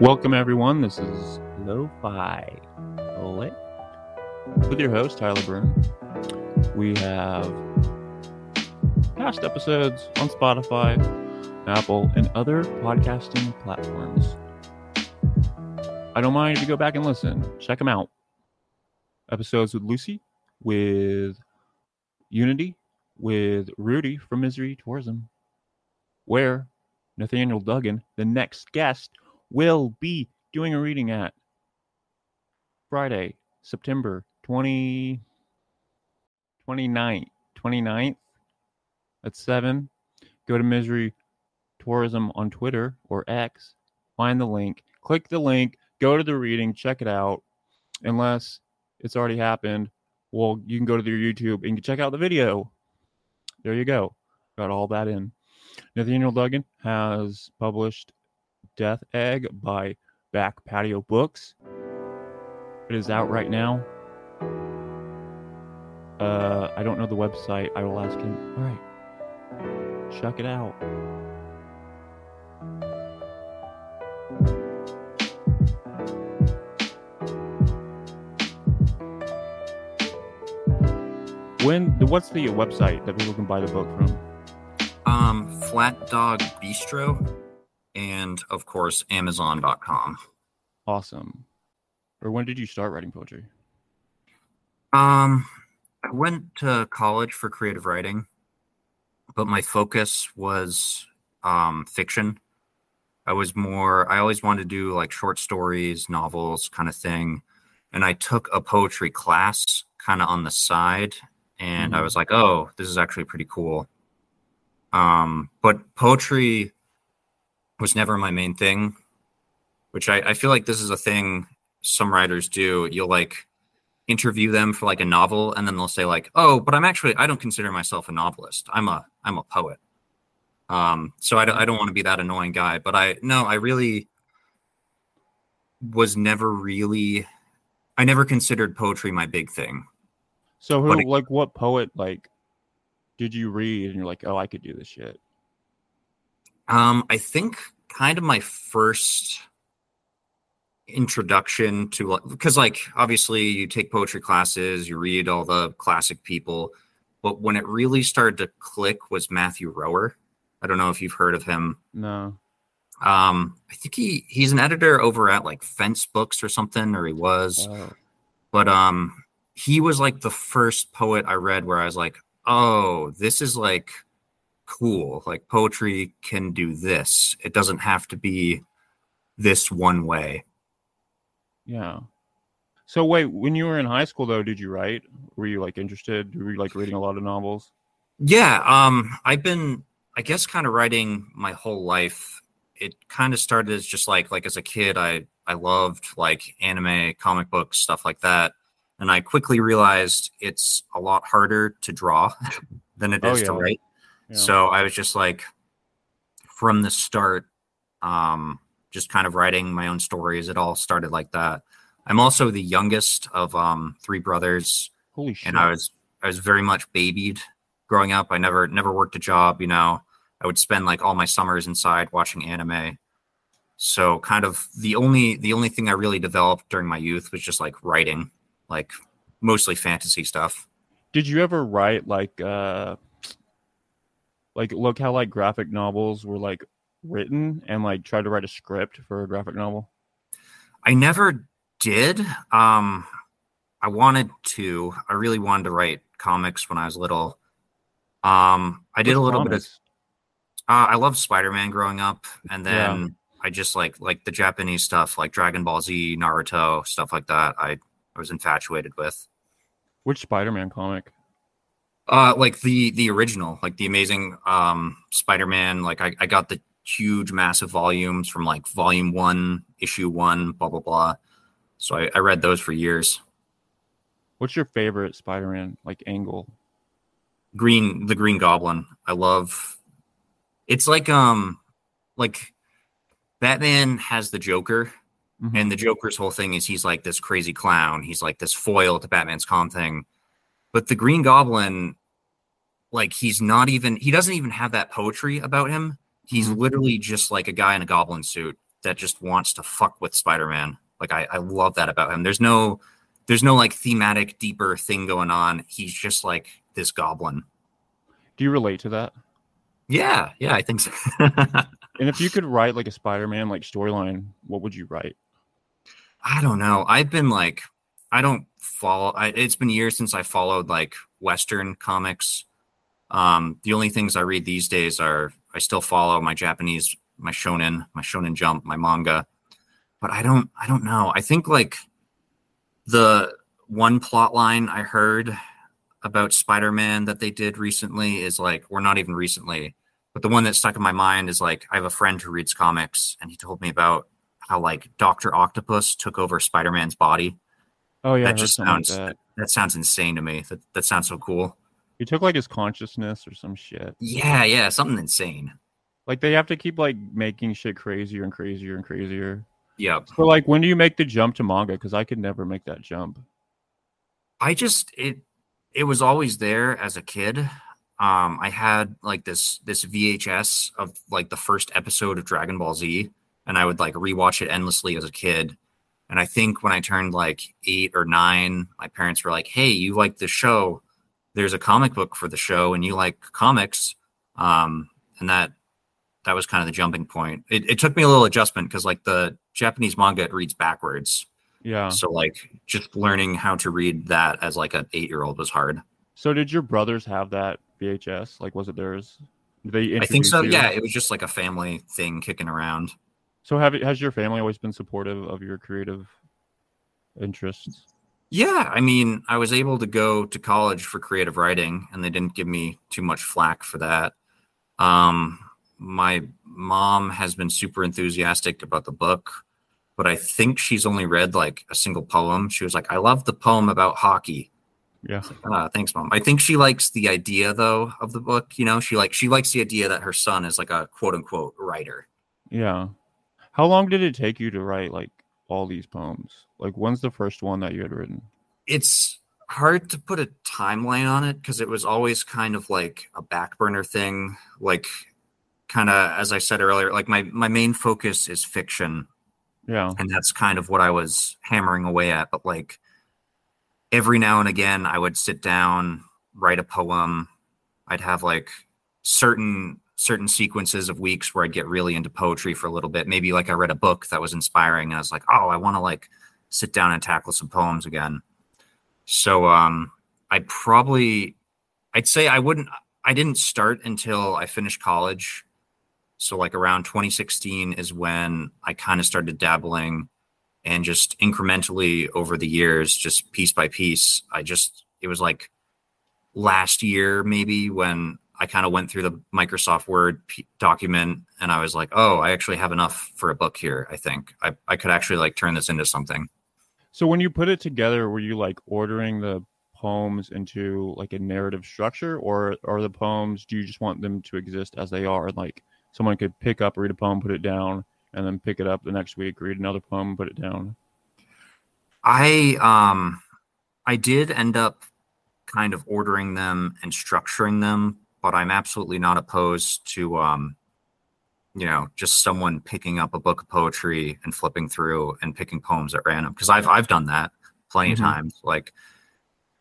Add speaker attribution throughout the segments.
Speaker 1: Welcome, everyone. This is Lo-Fi Lit with your host, Tyler Byrne. We have past episodes on Spotify, Apple, and other podcasting platforms. I don't mind if you go back and listen. Check them out. Episodes with Lucy, with Unity, with Rudy from Misery Tourism, where Nathaniel Duggan, the next guest, will be doing a reading at Friday, September 20, 29th, 29th at 7. Go to Misery Tourism on Twitter or X, find the link, click the link, go to the reading, check it out. Unless it's already happened, well, you can go to their YouTube and check out the video. There you go. Got all that in. Nathaniel Duggan has published Death Egg by Back Patio Books. It is out right now. Uh, I don't know the website. I will ask him. All right, check it out. When what's the website that people can buy the book from?
Speaker 2: Um, Flat Dog Distro, and of course Amazon.com.
Speaker 1: Awesome. Or when did you start writing poetry?
Speaker 2: Um, I went to college for creative writing, but my focus was um, fiction. I was more, I always wanted to do like short stories, novels, kind of thing. And I took a poetry class kind of on the side, and I
Speaker 1: Mhm.
Speaker 2: was like, oh, this is actually pretty cool. Um, but poetry was never my main thing, which I, I feel like this is a thing some writers do. You'll like interview them for like a novel and then they'll say like oh but i'm actually i don't consider myself a novelist i'm a i'm a poet um so i don't, I don't want to be that annoying guy but i no i really was never really i never considered poetry my big thing
Speaker 1: So who
Speaker 2: it-
Speaker 1: like what poet like did you read and you're like, oh I could do this shit?
Speaker 2: Um i think kind of my first introduction to because like obviously you take poetry classes you read all the classic people but when it really started to click was Matthew Rohrer i don't know if you've heard of him
Speaker 1: No.
Speaker 2: um i think he he's an editor over at like fence books or something or he was
Speaker 1: Oh.
Speaker 2: but um he was like the first poet i read where i was like oh this is like cool like poetry can do this it doesn't have to be this one way
Speaker 1: Yeah. So wait, when you were in high school though, did you write? Were you like interested? Were you like reading a lot of novels?
Speaker 2: Yeah, um, I've been, I guess, kind of writing my whole life. It kind of started as just like, like as a kid, I I loved like anime, comic books, stuff like that, and I quickly realized it's a lot harder to draw than it is
Speaker 1: Oh,
Speaker 2: is to write.
Speaker 1: Yeah.
Speaker 2: So I was just like, from the start, um, just kind of writing my own stories. It all started like that. I'm also the youngest of um, three brothers
Speaker 1: Holy shit.
Speaker 2: and I was I was very much babied growing up. I never never worked a job, you know. I would spend like all my summers inside watching anime. So kind of the only the only thing I really developed during my youth was just like writing, like mostly fantasy stuff.
Speaker 1: Did you ever write like uh like look how like graphic novels were like written and like try to write a script for a graphic novel?
Speaker 2: I never did. Um I wanted to. I really wanted to write comics when I was little. Um I did a
Speaker 1: Which
Speaker 2: little bit of? Uh, I loved Spider Man growing up, and
Speaker 1: Yeah.
Speaker 2: then I just like like the Japanese stuff, like Dragon Ball Z, Naruto, stuff like that. I I was infatuated with.
Speaker 1: Which Spider-Man comic?
Speaker 2: Uh, like the the original, like the Amazing um Spider Man. Like I I got the huge, massive volumes from like Volume One, Issue One, blah blah blah. So I, I read those for years.
Speaker 1: What's your favorite Spider-Man like angle?
Speaker 2: Green the Green Goblin. I love. It's like um, like Batman has the Joker,
Speaker 1: Mhm.
Speaker 2: and the Joker's whole thing is he's like this crazy clown. He's like this foil to Batman's calm thing. But the Green Goblin, like he's not even he doesn't even have that poetry about him. He's
Speaker 1: Mhm.
Speaker 2: literally just like a guy in a goblin suit that just wants to fuck with Spider-Man. Like I, I love that about him. There's no there's no like thematic deeper thing going on. He's just like this goblin.
Speaker 1: Do you relate to that?
Speaker 2: Yeah, yeah, I think so.
Speaker 1: And if you could write like a Spider-Man like storyline, what would you write?
Speaker 2: I don't know. I've been like, I don't follow. I, it's been years since I followed like Western comics. Um, the only things I read these days are I still follow my Japanese, my shonen, my shonen jump, my manga. But I don't, I don't know. I think like the one plot line I heard about Spider-Man that they did recently is like, or not even recently, but the one that stuck in my mind is like I have a friend who reads comics, and he told me about how like Doctor Octopus took over Spider Man's body.
Speaker 1: Oh yeah,
Speaker 2: that just sounds like that. that. sounds insane to me. That that sounds so cool.
Speaker 1: He took like his consciousness or some shit.
Speaker 2: Yeah, yeah, something insane.
Speaker 1: Like they have to keep like making shit crazier and crazier and crazier.
Speaker 2: Yep.
Speaker 1: So like, when do you make the jump to manga? Because I could never make that jump.
Speaker 2: I just it it was always there as a kid um, I had like this this VHS of like the first episode of Dragon Ball Z, and I would like rewatch it endlessly as a kid. And I think when I turned like eight or nine, my parents were like, "Hey, you like the show? There's a comic book for the show, and you like comics." Um, and that that was kind of the jumping point. It, it took me a little adjustment because like the Japanese manga it reads backwards.
Speaker 1: Yeah.
Speaker 2: So like just learning how to read that as like an eight year old was hard.
Speaker 1: So did your brothers have that VHS? Like, was it theirs?
Speaker 2: Did they I think so. You? Yeah, it was just like a family thing kicking around.
Speaker 1: So, have has your family always been supportive of your creative interests?
Speaker 2: Yeah, I mean, I was able to go to college for creative writing, and they didn't give me too much flack for that. Um, my mom has been super enthusiastic about the book, but I think she's only read like a single poem. She was like, "I love the poem about hockey."
Speaker 1: Yeah.
Speaker 2: Uh, thanks, mom. I think she likes the idea though of the book. You know, she like she likes the idea that her son is like a quote unquote writer.
Speaker 1: Yeah. How long did it take you to write like all these poems? Like, when's the first one that you had written?
Speaker 2: It's hard to put a timeline on it because it was always kind of like a back burner thing. Like, kind of as I said earlier, like my my main focus is fiction.
Speaker 1: Yeah.
Speaker 2: And that's kind of what I was hammering away at. But like every now and again I would sit down, write a poem. I'd have like certain certain sequences of weeks where I'd get really into poetry for a little bit. Maybe like I read a book that was inspiring and I was like, "Oh, I want to like sit down and tackle some poems again." So um I probably I'd say I wouldn't I didn't start until I finished college. So like around 2016 is when I kind of started dabbling and just incrementally over the years just piece by piece i just it was like last year maybe when i kind of went through the microsoft word p- document and i was like oh i actually have enough for a book here i think. I, I could actually like turn this into something.
Speaker 1: So when you put it together were you like ordering the poems into like a narrative structure or are the poems do you just want them to exist as they are? Like someone could pick up read a poem put it down and then pick it up the next week, read another poem, put it down?
Speaker 2: I um I did end up kind of ordering them and structuring them, but I'm absolutely not opposed to um you know just someone picking up a book of poetry and flipping through and picking poems at random because I've I've done that plenty mm-hmm. of times. Like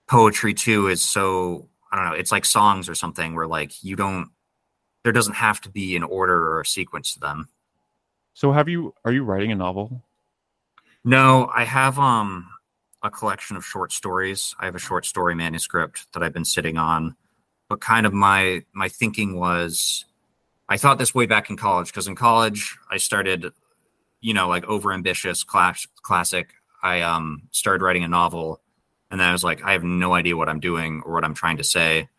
Speaker 2: poetry too is so I don't know, it's like songs or something where like you don't there doesn't have to be an order or a sequence to them.
Speaker 1: So have you are you writing a novel?
Speaker 2: No, I have um a collection of short stories. I have a short story manuscript that I've been sitting on. But kind of my my thinking was I thought this way back in college because in college I started you know like over ambitious class classic I um started writing a novel and then I was like I have no idea what I'm doing or what I'm trying to say.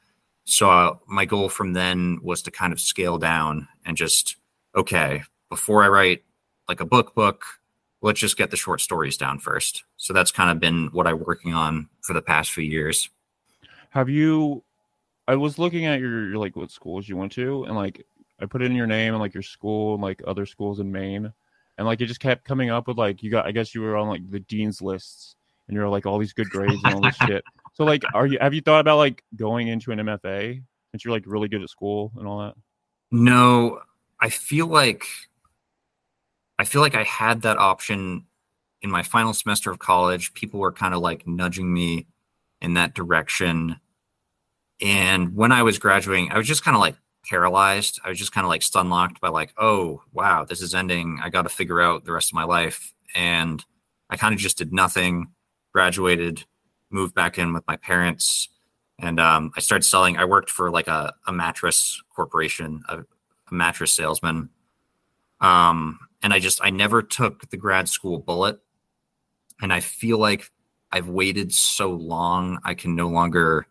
Speaker 2: So uh, my goal from then was to kind of scale down and just okay, before I write like a book book, let's just get the short stories down first. So that's kind of been what I'm working on for the past few years.
Speaker 1: Have you I was looking at your, your like what schools you went to and like I put in your name and like your school and like other schools in Maine. And like it just kept coming up with like you got I guess you were on like the dean's lists and you're like all these good grades and all this shit. So like are you have you thought about like going into an MFA since you're like really good at school and all that?
Speaker 2: No, I feel like I feel like I had that option in my final semester of college. People were kind of like nudging me in that direction. And when I was graduating, I was just kind of like paralyzed. I was just kind of like stun locked by like, oh wow, this is ending. I got to figure out the rest of my life. And I kind of just did nothing. Graduated, moved back in with my parents, and um, I started selling. I worked for like a, a mattress corporation, a, a mattress salesman. Um, and I just I never took the grad school bullet, and I feel like I've waited so long. I can no longer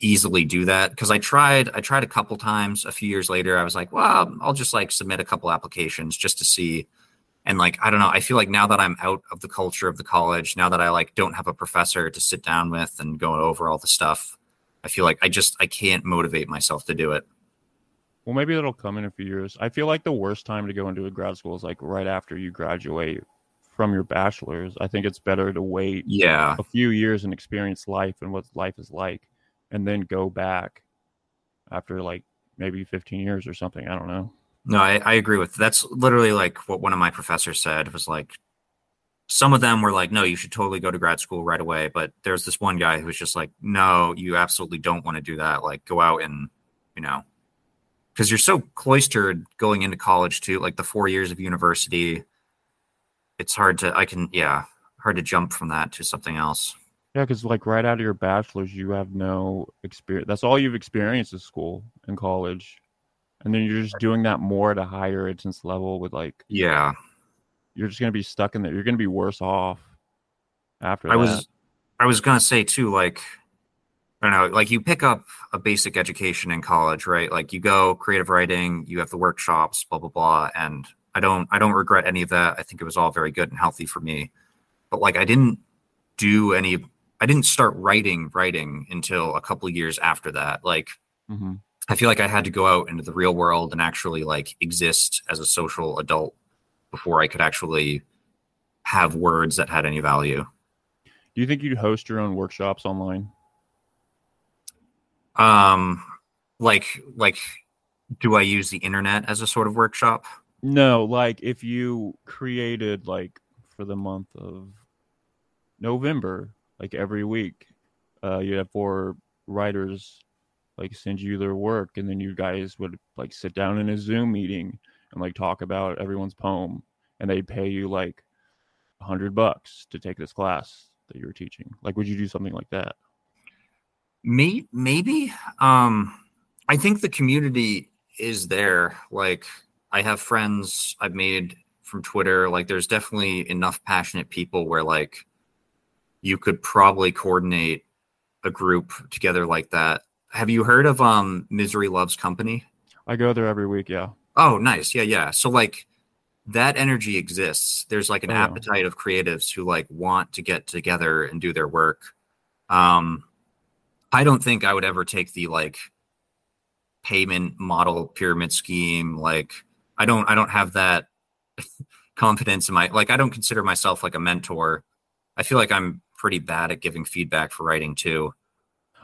Speaker 2: easily do that because I tried I tried a couple times a few years later I was like well I'll just like submit a couple applications just to see. And like I don't know I feel like now that I'm out of the culture of the college now that I like don't have a professor to sit down with and go over all the stuff I feel like I just I can't motivate myself to do it.
Speaker 1: Well maybe it'll come in a few years. I feel like the worst time to go into a grad school is like right after you graduate from your bachelor's. I think it's better to wait
Speaker 2: yeah.
Speaker 1: a few years and experience life and what life is like and then go back after like maybe 15 years or something. I don't know.
Speaker 2: No, I, I agree with that's literally like what one of my professors said was like some of them were like, no, you should totally go to grad school right away. But there's this one guy who was just like, no, you absolutely don't want to do that. Like go out and, you know, because you're so cloistered going into college too, like the four years of university. It's hard to, I can, yeah, hard to jump from that to something else.
Speaker 1: Yeah, because like right out of your bachelor's, you have no experience. That's all you've experienced in school and college, and then you're just doing that more at a higher intense level with like
Speaker 2: yeah,
Speaker 1: you're just gonna be stuck in there. You're gonna be worse off after.
Speaker 2: I
Speaker 1: that.
Speaker 2: was, I was gonna say too, like I don't know, like you pick up a basic education in college, right? Like you go creative writing, you have the workshops, blah blah blah, and I don't, I don't regret any of that. I think it was all very good and healthy for me, but like I didn't do any I didn't start writing writing until a couple years after that. Like
Speaker 1: mm-hmm.
Speaker 2: I feel like I had to go out into the real world and actually like exist as a social adult before I could actually have words that had any value.
Speaker 1: Do you think you'd host your own workshops online?
Speaker 2: Um like like do I use the internet as a sort of workshop?
Speaker 1: No, like if you created like for the month of November, like every week. Uh, you have four writers like send you their work, and then you guys would like sit down in a Zoom meeting and like talk about everyone's poem, and they'd pay you like a hundred bucks to take this class that you were teaching. Like, would you do something like that?
Speaker 2: Me, maybe. Um, I think the community is there. Like, I have friends I've made from Twitter. Like, there's definitely enough passionate people where like you could probably coordinate a group together like that. Have you heard of um Misery Loves Company?
Speaker 1: I go there every week, yeah.
Speaker 2: Oh, nice. Yeah, yeah. So like that energy exists. There's like an oh, appetite of creatives who like want to get together and do their work. Um I don't think I would ever take the like payment model pyramid scheme like I don't I don't have that confidence in my like I don't consider myself like a mentor. I feel like I'm pretty bad at giving feedback for writing too.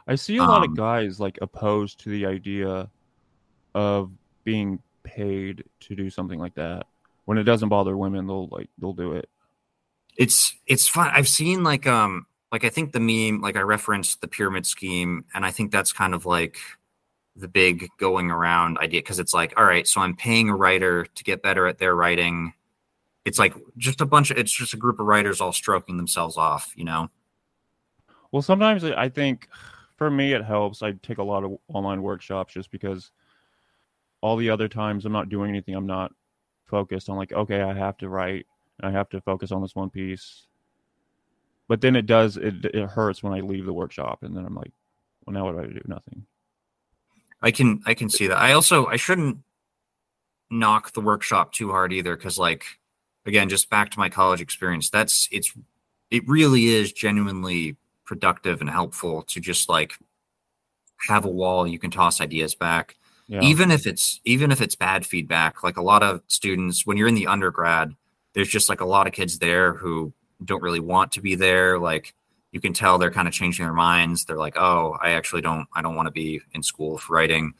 Speaker 1: I see a um, lot of um, guys like opposed to the idea of being paid to do something like that. When it doesn't bother women, they'll like they'll do it.
Speaker 2: It's it's fun. I've seen like um like I think the meme like I referenced the pyramid scheme, and I think that's kind of like the big going around idea because it's like all right, so I'm paying a writer to get better at their writing it's like just a bunch of it's just a group of writers all stroking themselves off, you know.
Speaker 1: Well, sometimes I think for me it helps. I take a lot of online workshops just because all the other times I'm not doing anything, I'm not focused on like, okay, I have to write and I have to focus on this one piece. But then it does it it hurts when I leave the workshop and then I'm like, well now what do I do? Nothing.
Speaker 2: I can I can see that. I also I shouldn't knock the workshop too hard either because like again, just back to my college experience, that's it's it really is genuinely productive and helpful to just like have a wall you can toss ideas back. Yeah. Even if it's even if it's bad feedback, like a lot of students when you're in the undergrad, there's just like a lot of kids there who don't really want to be there. Like you can tell they're kind of changing their minds. They're like, "Oh, I actually don't I don't want to be in school for writing."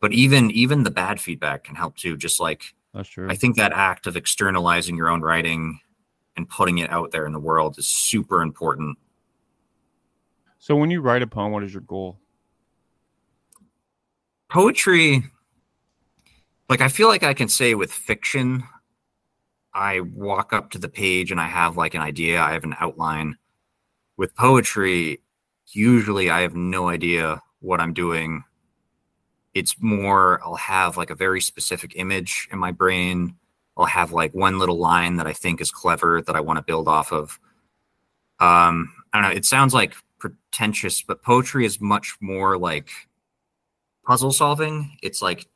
Speaker 2: But even even the bad feedback can help too. Just like
Speaker 1: That's true.
Speaker 2: I think that act of externalizing your own writing and putting it out there in the world is super important.
Speaker 1: so when you write a poem, what is your goal?
Speaker 2: Poetry, like I feel like I can say with fiction, I walk up to the page and I have like an idea, I have an outline. With poetry, usually I have no idea what I'm doing. It's more, I'll have like a very specific image in my brain. I'll have like one little line that I think is clever that I want to build off of. Um, I don't know. It sounds like pretentious, but poetry is much more like puzzle solving. It's like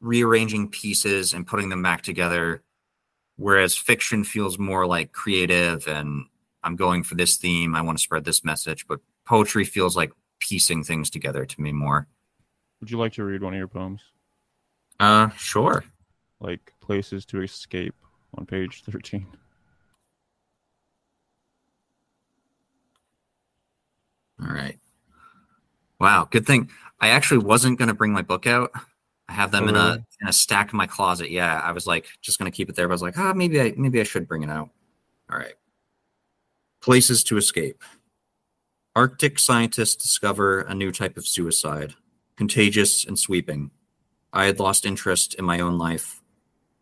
Speaker 2: rearranging pieces and putting them back together. Whereas fiction feels more like creative and I'm going for this theme. I want to spread this message. But poetry feels like piecing things together to me more.
Speaker 1: Would you like to read one of your poems?
Speaker 2: Uh, sure.
Speaker 1: Like Places to Escape on page 13.
Speaker 2: All right. Wow, good thing. I actually wasn't going to bring my book out. I have them
Speaker 1: Oh,
Speaker 2: in a
Speaker 1: really?
Speaker 2: in a stack in my closet. Yeah, I was like just going to keep it there. But I was like, ah, maybe I maybe I should bring it out. All right. Places to escape. Arctic scientists discover a new type of suicide, contagious and sweeping. I had lost interest in my own life,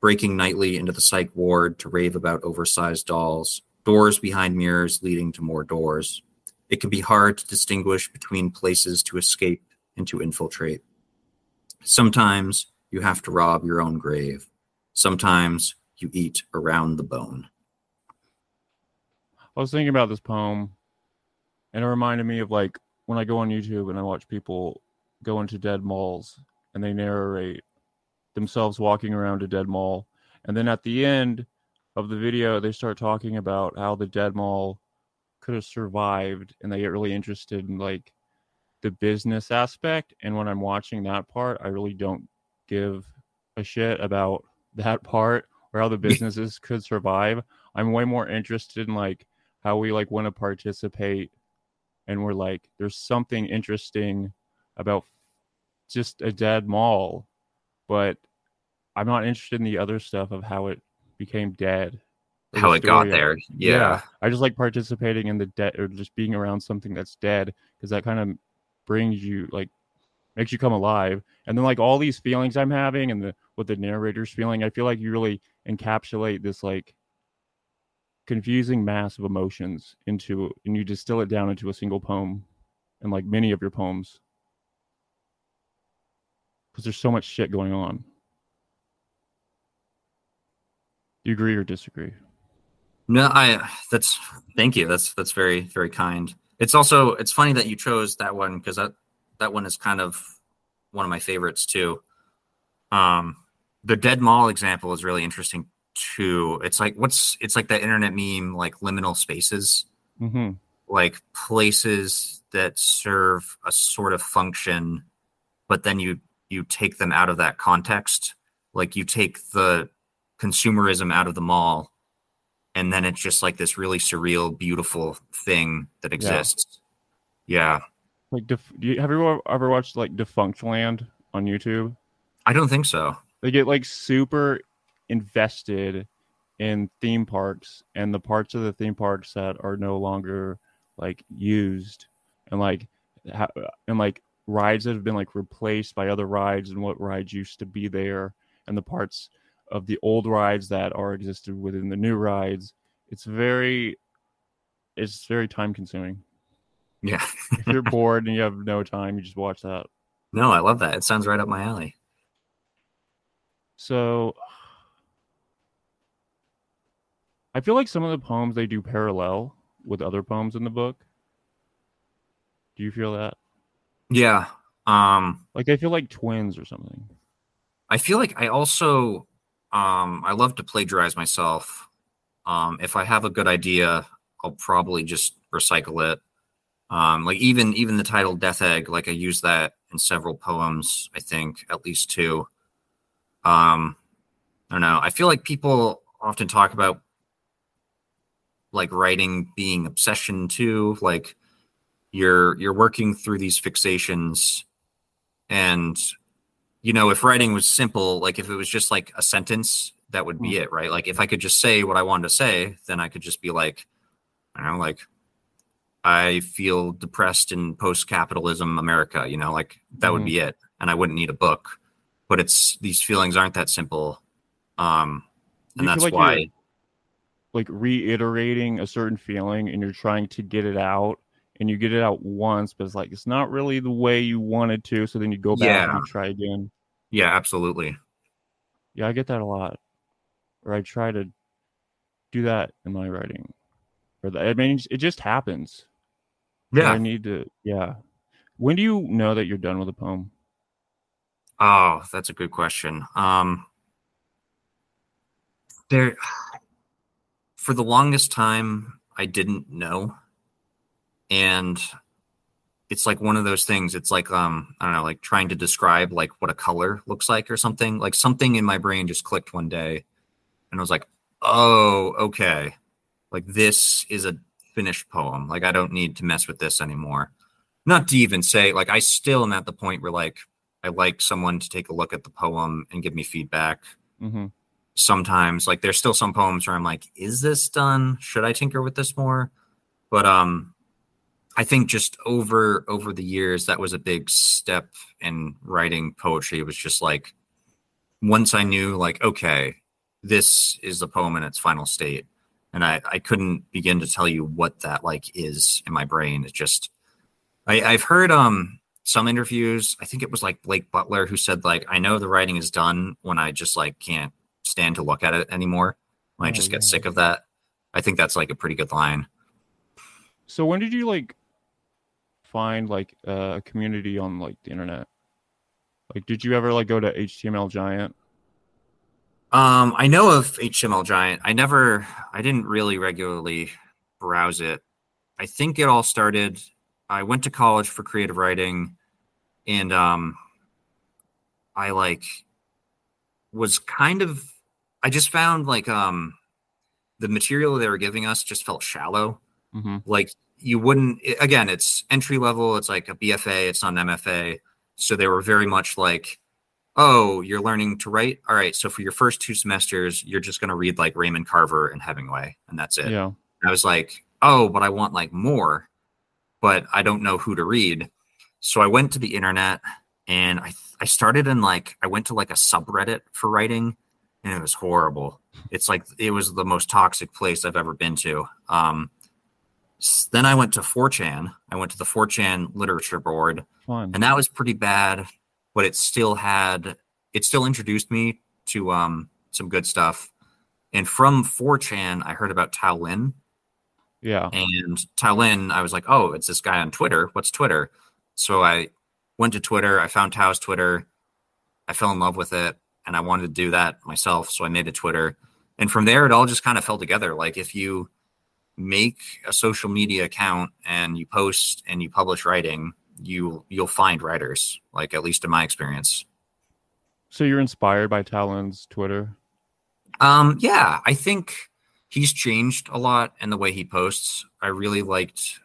Speaker 2: breaking nightly into the psych ward to rave about oversized dolls, doors behind mirrors leading to more doors. It can be hard to distinguish between places to escape and to infiltrate. Sometimes you have to rob your own grave. Sometimes you eat around the bone.
Speaker 1: I was thinking about this poem, and it reminded me of like when I go on YouTube and I watch people go into dead malls and they narrate themselves walking around a dead mall. And then at the end of the video, they start talking about how the dead mall could have survived, and they get really interested in like the business aspect. And when I'm watching that part, I really don't give a shit about that part or how the businesses could survive. I'm way more interested in like how we like want to participate and we're like there's something interesting about just a dead mall but i'm not interested in the other stuff of how it became dead
Speaker 2: How it got
Speaker 1: story of-
Speaker 2: there. Yeah.
Speaker 1: i just like participating in the dead or just being around something that's dead because that kind of brings you like makes you come alive and then like all these feelings i'm having and the what the narrator's feeling i feel like you really encapsulate this like confusing mass of emotions into and you distill it down into a single poem and like many of your poems because there's so much shit going on do you agree or disagree
Speaker 2: No, I that's thank you. That's that's very very kind. It's also it's funny that you chose that one because that that one is kind of one of my favorites too. Um, the dead mall example is really interesting too. It's like what's it's like that internet meme like liminal spaces,
Speaker 1: mm-hmm.
Speaker 2: like places that serve a sort of function, but then you you take them out of that context. Like you take the consumerism out of the mall and then it's just like this really surreal beautiful thing that exists. Yeah,
Speaker 1: like def- do you have you ever- ever watched like Defunctland on youtube?
Speaker 2: I don't think so.
Speaker 1: They get like super invested in theme parks and the parts of the theme parks that are no longer like used and like ha- and like rides that have been like replaced by other rides and what rides used to be there and the parts of the old rides that are existed within the new rides it's very it's very time consuming.
Speaker 2: Yeah.
Speaker 1: If you're bored and you have no time you just watch that.
Speaker 2: No i love that. It sounds right up my alley.
Speaker 1: So I feel like some of the poems they do parallel with other poems in the book. Do you feel that?
Speaker 2: Yeah um
Speaker 1: Like I feel like twins or something.
Speaker 2: i feel like i also um i love to plagiarize myself. Um if i have a good idea i'll probably just recycle it. Um like even even the title death egg like i use that in several poems i think at least two. Um i don't know. I feel like people often talk about like writing being obsession too like you're you're working through these fixations and you know if writing was simple like if it was just like a sentence that would be
Speaker 1: Hmm.
Speaker 2: it, right? Like if I could just say what I wanted to say, then I could just be like, I don't know, like I feel depressed in post-capitalism America, you know, like that would
Speaker 1: Mhm.
Speaker 2: be it, and I wouldn't need a book. But it's these feelings aren't that simple, um, and
Speaker 1: You
Speaker 2: that's
Speaker 1: like
Speaker 2: why.
Speaker 1: like reiterating a certain feeling and you're trying to get it out and you get it out once but it's like it's not really the way you wanted to so then you go back and
Speaker 2: Yeah.
Speaker 1: you try again
Speaker 2: Yeah, absolutely.
Speaker 1: yeah i get that a lot or i try to do that in my writing or the, i mean it just happens But i need to yeah when do you know that you're done with a poem
Speaker 2: Oh, that's a good question. Um, there, for the longest time, I didn't know, and it's like one of those things. It's like um, I don't know, like trying to describe like what a color looks like or something. Like something in my brain just clicked one day, and I was like, oh, okay, like this is a finished poem. Like I don't need to mess with this anymore. Not to even say like I still am at the point where like I like someone to take a look at the poem and give me feedback.
Speaker 1: hmm
Speaker 2: Sometimes, like there's still some poems where I'm like, is this done? Should I tinker with this more? But um I think just over over the years that was a big step in writing poetry. It was just like once I knew like, okay, this is the poem in its final state. And I, I couldn't begin to tell you what that like is in my brain. It's just I, I've heard um some interviews. I think it was like Blake Butler who said like I know the writing is done when I just like can't stand to look at it anymore. When I
Speaker 1: Oh,
Speaker 2: just get
Speaker 1: yeah.
Speaker 2: sick of that. I think that's like a pretty good line.
Speaker 1: so when did you like find like a community on like the internet like did you ever like go to html giant
Speaker 2: Um, I know of HTML Giant. I never, I didn't really regularly browse it. I think it all started. I went to college for creative writing, and um, I like was kind of. I just found like um, the material they were giving us just felt shallow.
Speaker 1: mm-hmm.
Speaker 2: Like you wouldn't. Again, it's entry level. It's like a BFA. It's not an MFA. So they were very much like oh, you're learning to write. All right. So for your first two semesters, you're just going to read like Raymond Carver and Hemingway, and that's it.
Speaker 1: yeah
Speaker 2: I was like, oh, but I want like more, but I don't know who to read. So I went to the internet and I, I started in like, I went to like a subreddit for writing and it was horrible. It's like, it was the most toxic place I've ever been to. Um, then I went to 4chan. I went to the 4chan literature board.
Speaker 1: Fun.
Speaker 2: And that was pretty bad but it still had it still introduced me to um some good stuff. And from 4chan i heard about tao lin.
Speaker 1: Yeah.
Speaker 2: And tao lin i was like oh it's this guy on twitter. What's twitter? So i went to twitter. I found tao's twitter. I fell in love with it and i wanted to do that myself so i made a twitter. And from there it all just kind of fell together. Like if you make a social media account and you post and you publish writing you you'll find writers like at least in my experience.
Speaker 1: So you're inspired by Tao Lin's Twitter?
Speaker 2: um yeah i think he's changed a lot in the way he posts. I really liked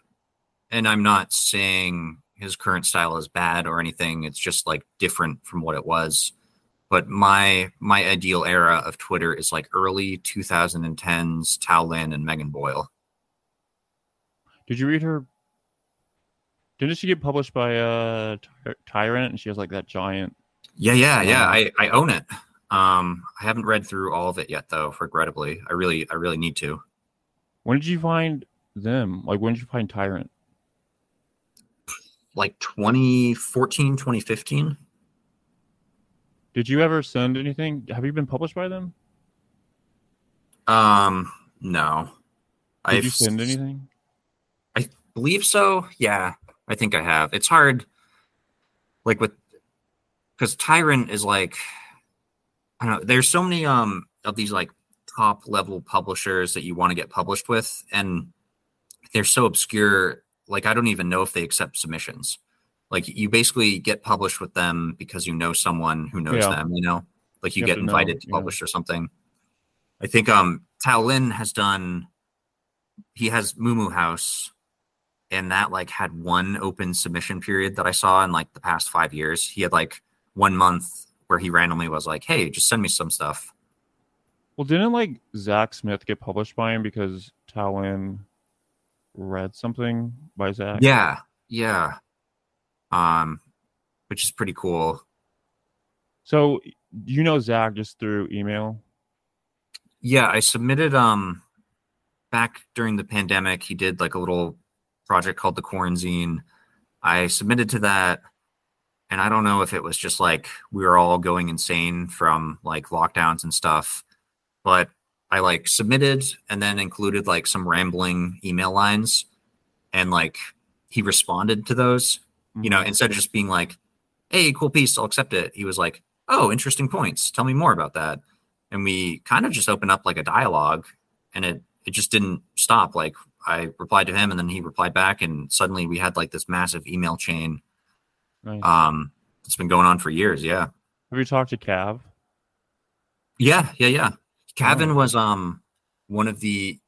Speaker 2: and i'm not saying his current style is bad or anything it's just like different from what it was. But my my ideal era of twitter is like early 2010s tao lin and megan boyle
Speaker 1: Did you read her? Didn't she get published by uh Ty- Tyrant? And she has like that giant.
Speaker 2: Yeah, yeah, yeah.
Speaker 1: Um,
Speaker 2: I, I own it. Um, I haven't read through all of it yet, though. Regrettably, I really, I really need to.
Speaker 1: When did you find them? Like when did you find Tyrant?
Speaker 2: Like 2014, 2015.
Speaker 1: Did you ever send anything? Have you been published by them?
Speaker 2: Um, no.
Speaker 1: Did
Speaker 2: I've
Speaker 1: you send anything?
Speaker 2: Believe so. Yeah, I think I have. It's hard, like with, because Tyrant is like, I don't know. There's so many um of these like top level publishers that you want to get published with, and they're so obscure. Like I don't even know if they accept submissions. Like you basically get published with them because you know someone who knows
Speaker 1: Yeah.
Speaker 2: them. You know, like you,
Speaker 1: You
Speaker 2: get
Speaker 1: to know,
Speaker 2: invited to
Speaker 1: yeah.
Speaker 2: publish or something. I think um Tao Lin has done. He has Muumuu House, and that like had one open submission period that I saw in like the past five years. He had like one month where he randomly was like, "Hey, just send me some stuff."
Speaker 1: Well, didn't like Zac Smith get published by him because Tao Lin read something by Zac?
Speaker 2: Yeah, yeah. Um, which is pretty cool.
Speaker 1: So you know Zac just through email?
Speaker 2: Yeah, I submitted um back during the pandemic. He did like a little project called the Quarantine. I submitted to that, and I don't know if it was just like we were all going insane from like lockdowns and stuff, but I like submitted and then included like some rambling email lines, and like he responded to those. You know,
Speaker 1: Mhm.
Speaker 2: instead of just being like, "Hey, cool piece, I'll accept it," he was like, "Oh, interesting points. Tell me more about that." And we kind of just opened up like a dialogue, and it it just didn't stop. Like I replied to him, and then he replied back, and suddenly we had like this massive email chain.
Speaker 1: Nice.
Speaker 2: Um, it's been going on for years. Yeah,
Speaker 1: Have you talked to Cav?
Speaker 2: yeah, yeah, yeah. Kevin
Speaker 1: Oh.
Speaker 2: was um one of the.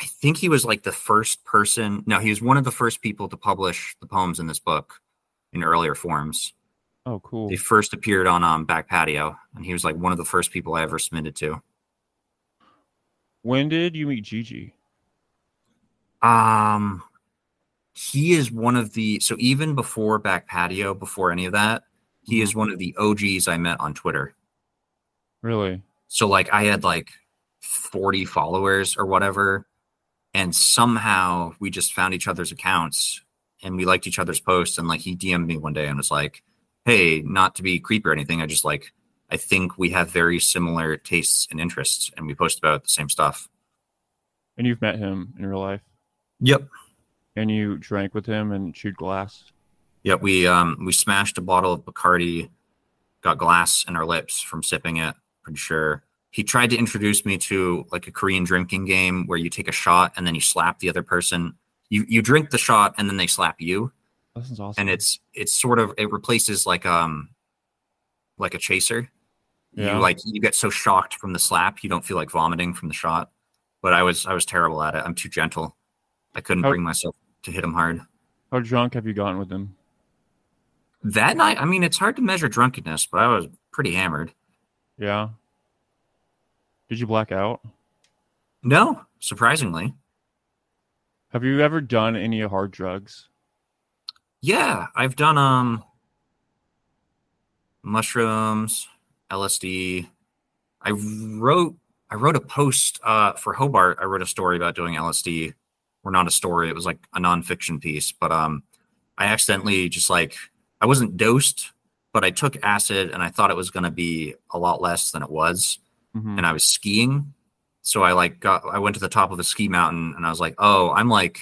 Speaker 2: I think he was like the first person. No, he was one of the first people to publish the poems in this book in earlier forms.
Speaker 1: Oh, cool.
Speaker 2: They first appeared on um Back Patio, and he was like one of the first people I ever submitted to.
Speaker 1: When did you meet Gigi?
Speaker 2: Um, he is one of the so even before Back Patio, before any of that, he is one of the OGs I met on Twitter.
Speaker 1: Really?
Speaker 2: So like I had like 40 followers or whatever, and somehow we just found each other's accounts and we liked each other's posts. And like he DM'd me one day and was like, Hey, not to be creepy or anything. I just like I think we have very similar tastes and interests, and we post about the same stuff.
Speaker 1: And you've met him in real life?
Speaker 2: Yep.
Speaker 1: And you drank with him and chewed glass?
Speaker 2: Yep. we um we smashed a bottle of Bacardi, got glass in our lips from sipping it. Pretty sure he tried to introduce me to like a Korean drinking game where you take a shot and then you slap the other person. You you drink the shot and then they slap you,
Speaker 1: That sounds awesome.
Speaker 2: and it's it's sort of it replaces like um like a chaser.
Speaker 1: Yeah.
Speaker 2: You like you get so shocked from the slap you don't feel like vomiting from the shot. But I was I was terrible at it. I'm too gentle. I couldn't
Speaker 1: How-
Speaker 2: bring myself to hit him hard.
Speaker 1: How drunk have you gotten with him?
Speaker 2: That night, I mean, it's hard to measure drunkenness, but I was pretty hammered.
Speaker 1: Yeah. Did you black out?
Speaker 2: No, surprisingly.
Speaker 1: Have you ever done any hard drugs?
Speaker 2: Yeah, I've done um mushrooms, LSD. I wrote I wrote a post uh for Hobart. I wrote a story about doing LSD. Or not a story, it was like a nonfiction piece. But um I accidentally just like I wasn't dosed, but I took acid and I thought it was gonna be a lot less than it was.
Speaker 1: Mhm.
Speaker 2: and I was skiing. So I like got I went to the top of a ski mountain and I was like, "Oh, I'm like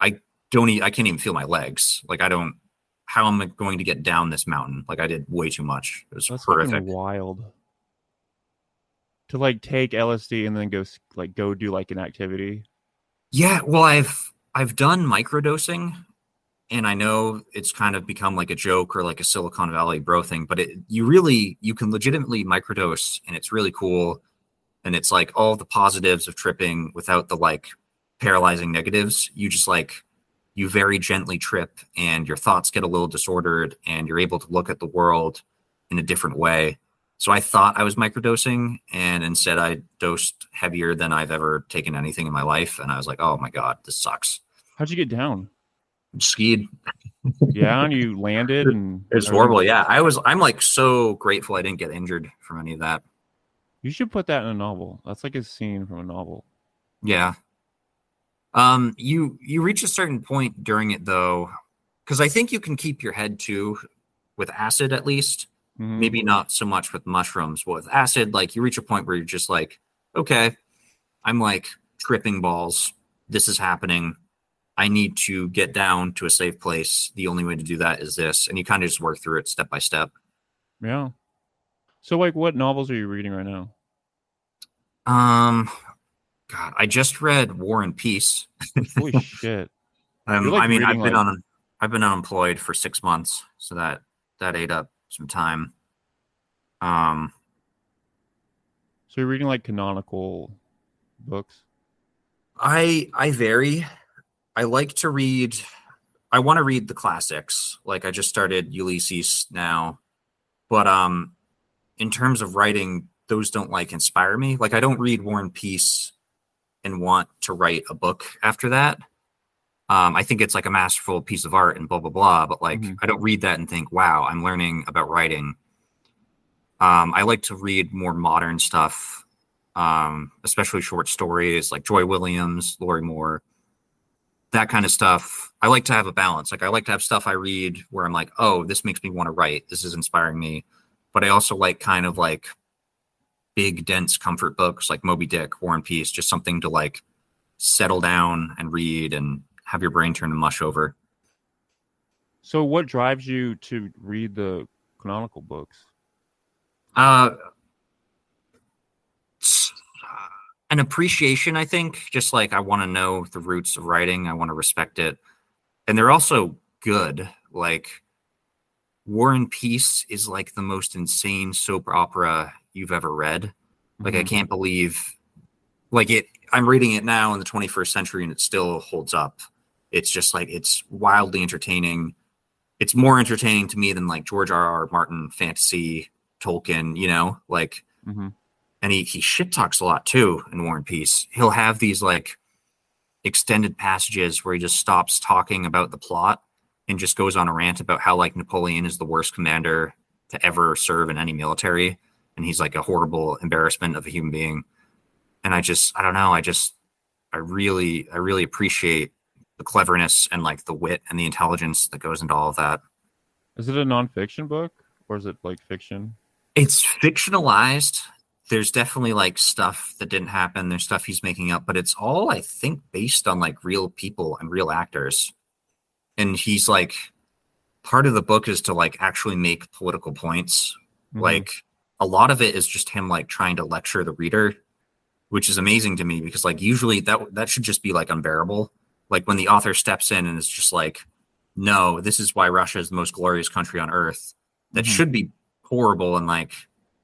Speaker 2: I don't e- I can't even feel my legs. Like I don't how am I going to get down this mountain? Like I did way too much. It was
Speaker 1: That's
Speaker 2: horrific.
Speaker 1: wild. To like take LSD and then go like go do like an activity.
Speaker 2: Yeah, well, I've I've done microdosing, and I know it's kind of become like a joke or like a Silicon Valley bro thing, but it you really you can legitimately microdose, and it's really cool, and it's like all the positives of tripping without the like paralyzing negatives. You just like you very gently trip, and your thoughts get a little disordered, and you're able to look at the world in a different way. So I thought I was microdosing, and instead I dosed heavier than I've ever taken anything in my life, and I was like, "Oh my god, this sucks."
Speaker 1: How'd you get down?
Speaker 2: Skied.
Speaker 1: Yeah, and you landed and
Speaker 2: It's horrible. Yeah, I was. I'm like so grateful I didn't get injured from any of that.
Speaker 1: You should put that in a novel. That's like a scene from a novel.
Speaker 2: Yeah. Um, you you reach a certain point during it though, because I think you can keep your head too, with acid at least.
Speaker 1: Mhm.
Speaker 2: maybe not so much with mushrooms but with acid like you reach a point where you're just like okay i'm like tripping balls this is happening i need to get down to a safe place the only way to do that is this and you kind of just work through it step by step
Speaker 1: Yeah. So like what novels are you reading right now?
Speaker 2: um god i just read war and peace
Speaker 1: Holy shit.
Speaker 2: um,
Speaker 1: like,
Speaker 2: i mean i've been
Speaker 1: like-
Speaker 2: on i've been unemployed for six months so that that ate up some time um
Speaker 1: So you're reading like canonical books?
Speaker 2: I I vary. I like to read. I want to read the classics. Like I just started Ulysses now, but um, in terms of writing, those don't like inspire me. Like I don't read War and Peace and want to write a book after that. Um, I think it's like a masterful piece of art and blah blah blah. But like
Speaker 1: Mhm.
Speaker 2: I don't read that and think, wow, I'm learning about writing. Um, I like to read more modern stuff, um, especially short stories like Joy Williams, Lorrie Moore, that kind of stuff. I like to have a balance. Like I like to have stuff I read where I'm like, oh, this makes me want to write. This is inspiring me. But I also like kind of like big, dense comfort books like Moby Dick, War and Peace, just something to like settle down and read and have your brain turn to mush over.
Speaker 1: So, what drives you to read the canonical books?
Speaker 2: Uh, an appreciation, I think. Just like I want to know the roots of writing, I want to respect it, and they're also good. Like War and Peace is like the most insane soap opera you've ever read. Like I
Speaker 1: Mhm.
Speaker 2: can't believe, like it. I'm reading it now in the 21st century, and it still holds up. It's just like it's wildly entertaining. It's more entertaining to me than like George R. R. Martin fantasy Tolkien, you know, like,
Speaker 1: Mhm.
Speaker 2: and he he shit talks a lot too in War and Peace. He'll have these like extended passages where he just stops talking about the plot and just goes on a rant about how like Napoleon is the worst commander to ever serve in any military, and he's like a horrible embarrassment of a human being. And I just, I don't know, I just, I really, I really appreciate the cleverness and like the wit and the intelligence that goes into all of that.
Speaker 1: Is it a nonfiction book or is it like fiction?
Speaker 2: it's fictionalized there's definitely like stuff that didn't happen there's stuff he's making up but it's all i think based on like real people and real actors and he's like part of the book is to like actually make political points
Speaker 1: Mhm.
Speaker 2: like a lot of it is just him like trying to lecture the reader which is amazing to me because like usually that that should just be like unbearable like when the author steps in and is just like no this is why russia is the most glorious country on earth that
Speaker 1: Mhm.
Speaker 2: should be horrible and like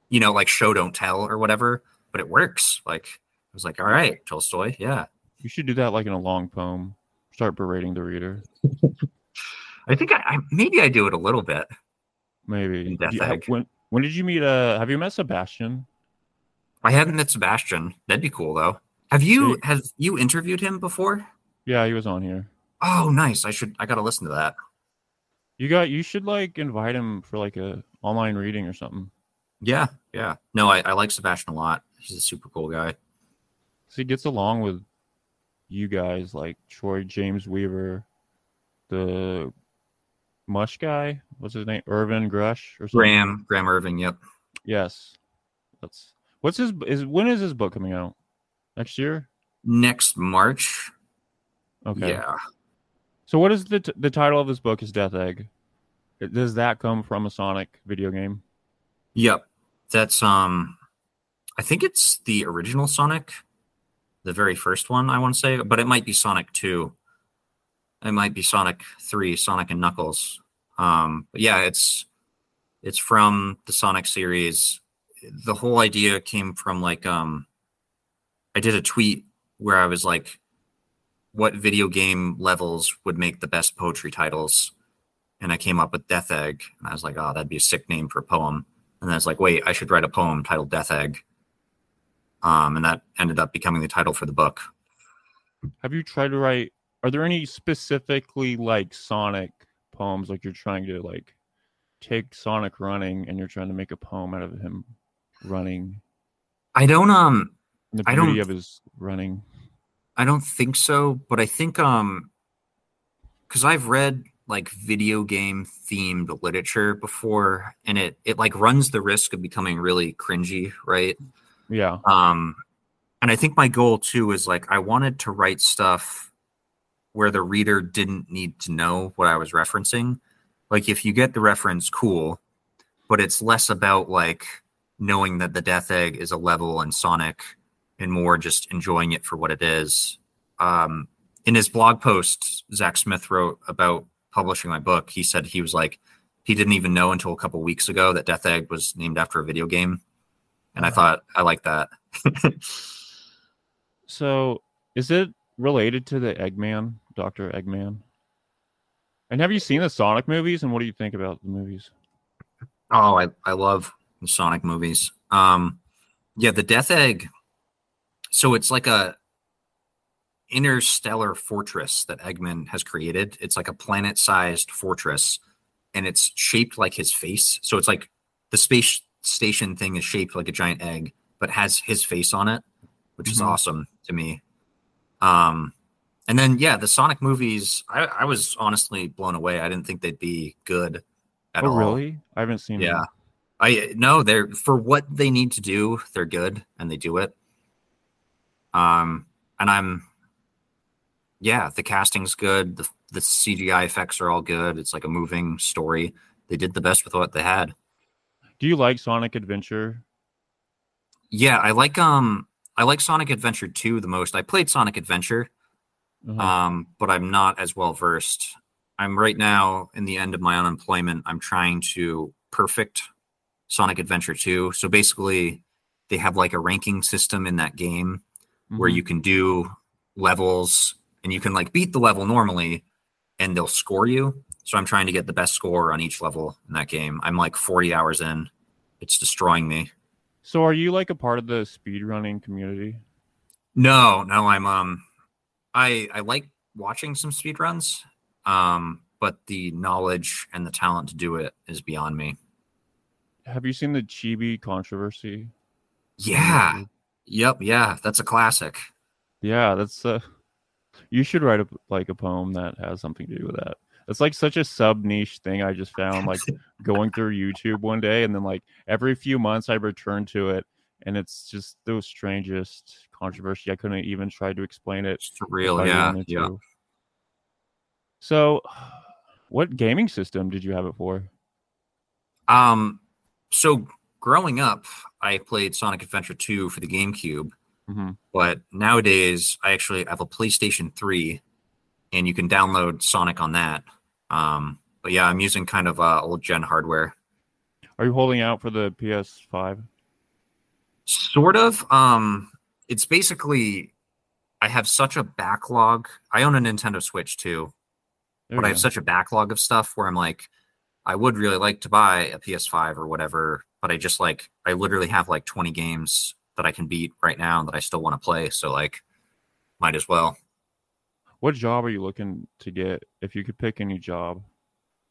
Speaker 2: you know like show don't tell or whatever but it works like i was like all right tolstoy yeah
Speaker 1: you should do that like in a long poem. Start berating the reader.
Speaker 2: i think i, I maybe i do it a little bit
Speaker 1: Maybe.
Speaker 2: Death
Speaker 1: you-
Speaker 2: Egg.
Speaker 1: when when did you meet? Uh, have you met Sebastian?
Speaker 2: i haven't met sebastian that'd be cool though have you have you interviewed him before
Speaker 1: Yeah, he was on here.
Speaker 2: oh nice i should i gotta listen to that
Speaker 1: You got. You should like invite him for like a online reading or something.
Speaker 2: yeah yeah no i, I like sebastian a lot he's a super cool guy.
Speaker 1: So he gets along with you guys like Troy James Weaver, the Mush guy. What's his name? Irvin Grush or something.
Speaker 2: graham graham irving yep
Speaker 1: Yes. That's what's his is when is his book coming out? Next year?
Speaker 2: next march
Speaker 1: Okay.
Speaker 2: yeah
Speaker 1: So what is the t- the title of this book is Death Egg. Does that come from a Sonic video game?
Speaker 2: Yep. That's um I think it's the original Sonic, the very first one I want to say, but it might be Sonic 2. It might be Sonic 3, Sonic and Knuckles. Um but yeah, it's it's from the Sonic series. The whole idea came from like um I did a tweet where I was like what video game levels would make the best poetry titles and I came up with Death Egg and I was like, oh, that'd be a sick name for a poem. And then I was like, wait, I should write a poem titled Death Egg. Um, and that ended up becoming the title for the book.
Speaker 1: Have you tried to write? Are there any specifically like Sonic poems? Like you're trying to like take Sonic running and you're trying to make a poem out of him running.
Speaker 2: I don't um
Speaker 1: and The
Speaker 2: I
Speaker 1: beauty
Speaker 2: don't-
Speaker 1: of his running.
Speaker 2: I don't think so, but I think um because I've read like video game themed literature before and it it like runs the risk of becoming really cringy, right?
Speaker 1: Yeah.
Speaker 2: Um, and I think my goal too is like I wanted to write stuff where the reader didn't need to know what I was referencing. Like if you get the reference, cool, but it's less about like knowing that the Death Egg is a level in Sonic and more just enjoying it for what it is. Um, in his blog post, Zac Smith wrote about publishing my book. He said he was like he didn't even know until a couple weeks ago that Death Egg was named after a video game and I thought I like that.
Speaker 1: So is it related to the Eggman, Doctor Eggman? And have you seen the Sonic movies? And what do you think about the movies?
Speaker 2: oh, I I love the Sonic movies. Um, Yeah, the Death Egg. So it's like a interstellar fortress that Eggman has created. It's like a planet-sized fortress, and it's shaped like his face. So it's like the space station thing is shaped like a giant egg, but has his face on it, which is
Speaker 1: Mhm.
Speaker 2: awesome to me. Um, and then yeah, the Sonic movies. I, I was honestly blown away. I didn't think they'd be good at
Speaker 1: oh,
Speaker 2: all.
Speaker 1: really? I haven't seen.
Speaker 2: Yeah.
Speaker 1: them.
Speaker 2: I no, they're for what they need to do, they're good and they do it. Um and I'm yeah, the casting's good, the the CGI effects are all good. It's like a moving story. They did the best with what they had.
Speaker 1: Do you like Sonic Adventure?
Speaker 2: Yeah, I like um I like Sonic Adventure 2 the most. I played Sonic Adventure,
Speaker 1: Uh-huh.
Speaker 2: um, but I'm not as well versed. I'm right now in the end of my unemployment. I'm trying to perfect Sonic Adventure 2. So basically, they have like a ranking system in that game where
Speaker 1: Mhm.
Speaker 2: you can do levels and you can like beat the level normally and they'll score you. So I'm trying to get the best score on each level in that game. I'm like 40 hours in. It's destroying me.
Speaker 1: So, are you like a part of the speedrunning community?
Speaker 2: No, no, I'm um I I like watching some speedruns. Um, but the knowledge and the talent to do it is beyond me.
Speaker 1: Have you seen the Chibi controversy?
Speaker 2: Yeah. Yep, yeah, that's a classic.
Speaker 1: Yeah, that's uh you should write a like a poem that has something to do with that. It's like such a sub niche thing I just found like going through YouTube one day and then like every few months I return to it and it's just the strangest controversy. I couldn't even try to explain it.
Speaker 2: It's real, yeah. Yeah.
Speaker 1: So what gaming system did you have it for?
Speaker 2: Um, so growing up, I played Sonic Adventure 2 for the GameCube,
Speaker 1: hmm
Speaker 2: but nowadays I actually have a PlayStation 3 and you can download Sonic on that. Um, but yeah, I'm using kind of uh, old gen hardware.
Speaker 1: Are you holding out for the PS5?
Speaker 2: Sort of. Um, it's basically I have such a backlog. I own a Nintendo Switch too,
Speaker 1: There
Speaker 2: but I have such a backlog of stuff where I'm like, I would really like to buy a PS5 or whatever, but I just like I literally have like 20 games that I can beat right now that I still want to play. So like, might as well.
Speaker 1: What job are you looking to get if you could pick any job?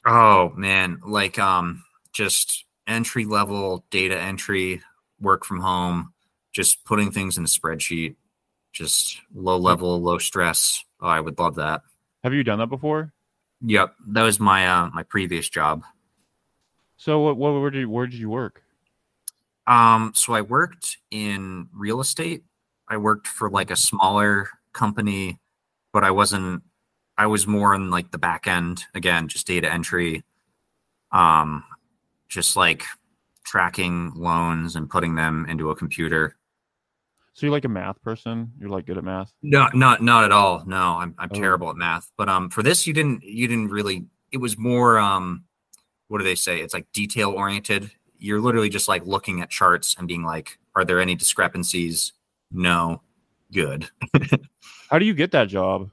Speaker 2: Oh man, like um, just entry level data entry, work from home, just putting things in a spreadsheet, just low level, low stress. Oh, I would love that.
Speaker 1: Have you done that before?
Speaker 2: Yep, that was my uh, my previous job.
Speaker 1: So what what where did you, where did you work?
Speaker 2: Um, so I worked in real estate. I worked for like a smaller company, but I wasn't. I was more in like the back end again, just data entry. Um, just like tracking loans and putting them into a computer.
Speaker 1: So you're like a math person? You're like good at math?
Speaker 2: No, not not at all. No, I'm I'm
Speaker 1: Oh.
Speaker 2: terrible at math. But um, for this, you didn't you didn't really. It was more um, what do they say? It's like detail oriented. You're literally just like looking at charts and being like, are there any discrepancies? No, good.
Speaker 1: How do you get that job?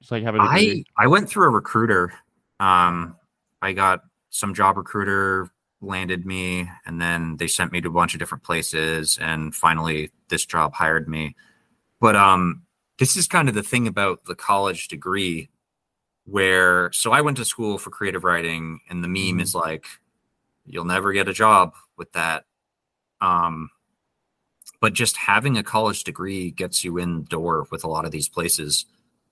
Speaker 1: It's like have a
Speaker 2: I? I went through a recruiter. Um, I got some job recruiter landed me, and then they sent me to a bunch of different places, and finally this job hired me. But um, this is kind of the thing about the college degree, where so I went to school for creative writing, and the meme is like, you'll never get a job with that. Um, but just having a college degree gets you in the door with a lot of these places.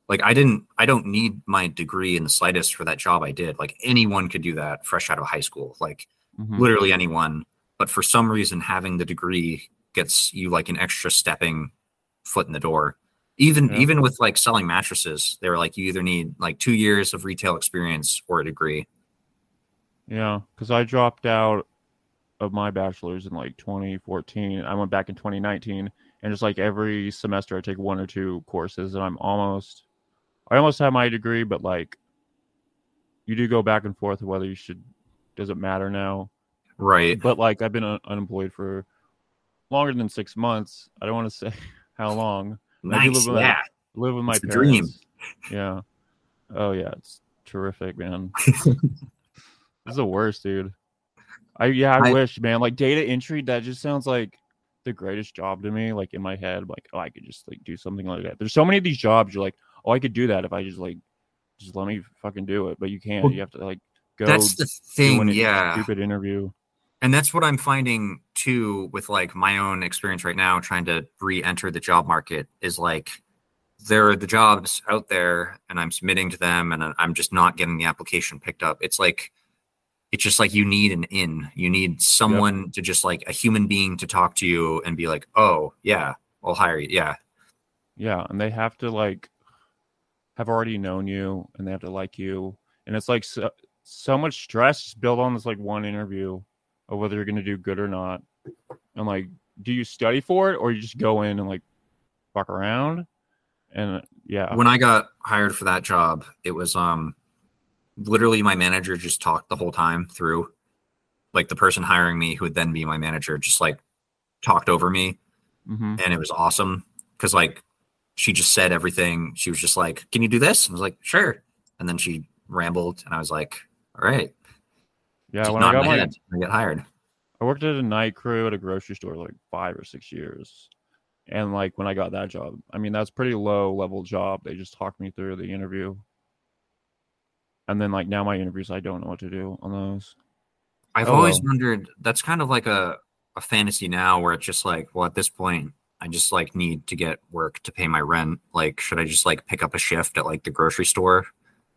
Speaker 2: Like i didn't i don't need my degree in the slightest for that job i did. Like anyone could do that fresh out of high school like
Speaker 1: Mhm.
Speaker 2: literally anyone. But for some reason having the degree gets you like an extra stepping foot in the door even
Speaker 1: Yeah.
Speaker 2: even with like selling mattresses they were like you either need like two years of retail experience or a degree
Speaker 1: Yeah, because I dropped out of my bachelor's in like 2014. I went back in 2019, and just like every semester, I take one or two courses, and I'm almost, I almost have my degree, but like, you do go back and forth whether you should. Does it matter now?
Speaker 2: right
Speaker 1: But like, I've been un- unemployed for longer than six months. I don't want to say how long.
Speaker 2: Nice
Speaker 1: live with my-
Speaker 2: yeah
Speaker 1: Live with my
Speaker 2: It's
Speaker 1: parents. Yeah. Oh yeah, it's terrific, man. This is the worst, dude. I yeah, I,
Speaker 2: I-
Speaker 1: wish, man. Like data entry, that just sounds like the greatest job to me. Like in my head, like oh, I could just like do something like that. There's so many of these jobs. You're like, oh, I could do that if I just like just let me fucking do it. But you can't.
Speaker 2: Well,
Speaker 1: you have to like go.
Speaker 2: That's the thing, yeah.
Speaker 1: Stupid interview.
Speaker 2: And that's what I'm finding too with like my own experience right now, trying to re-enter the job market is like there are the jobs out there and I'm submitting to them and I'm just not getting the application picked up. It's like it's just like you need an in. You need someone to just like a human being to talk to you and be like, "Oh, yeah, I'll hire you." Yeah.
Speaker 1: Yeah, and they have to like have already known you, and they have to like you, and it's like so, so much stress built on this like one interview of whether you're gonna do good or not. And like, do you study for it, or you just go in and like fuck around? And yeah,
Speaker 2: When I got hired for that job, it was um literally my manager just talked the whole time through. Like the person hiring me who would then be my manager just like talked over me.
Speaker 1: Hmm
Speaker 2: and it was awesome because like she just said everything. She was just like can you do this? I was like sure. And then she rambled and i was like all right
Speaker 1: yeah.
Speaker 2: just
Speaker 1: When I got
Speaker 2: my head and get hired
Speaker 1: I worked at a night crew at a grocery store like five or six years. And like when I got that job, I mean that's pretty low level job. They just talked me through the interview. And then like now my interviews I don't know what to do on those.
Speaker 2: i've
Speaker 1: Oh,
Speaker 2: always
Speaker 1: well.
Speaker 2: wondered that's kind of like a, a fantasy now where it's just like well at this point i just like need to get work to pay my rent like should i just like pick up a shift at like the grocery store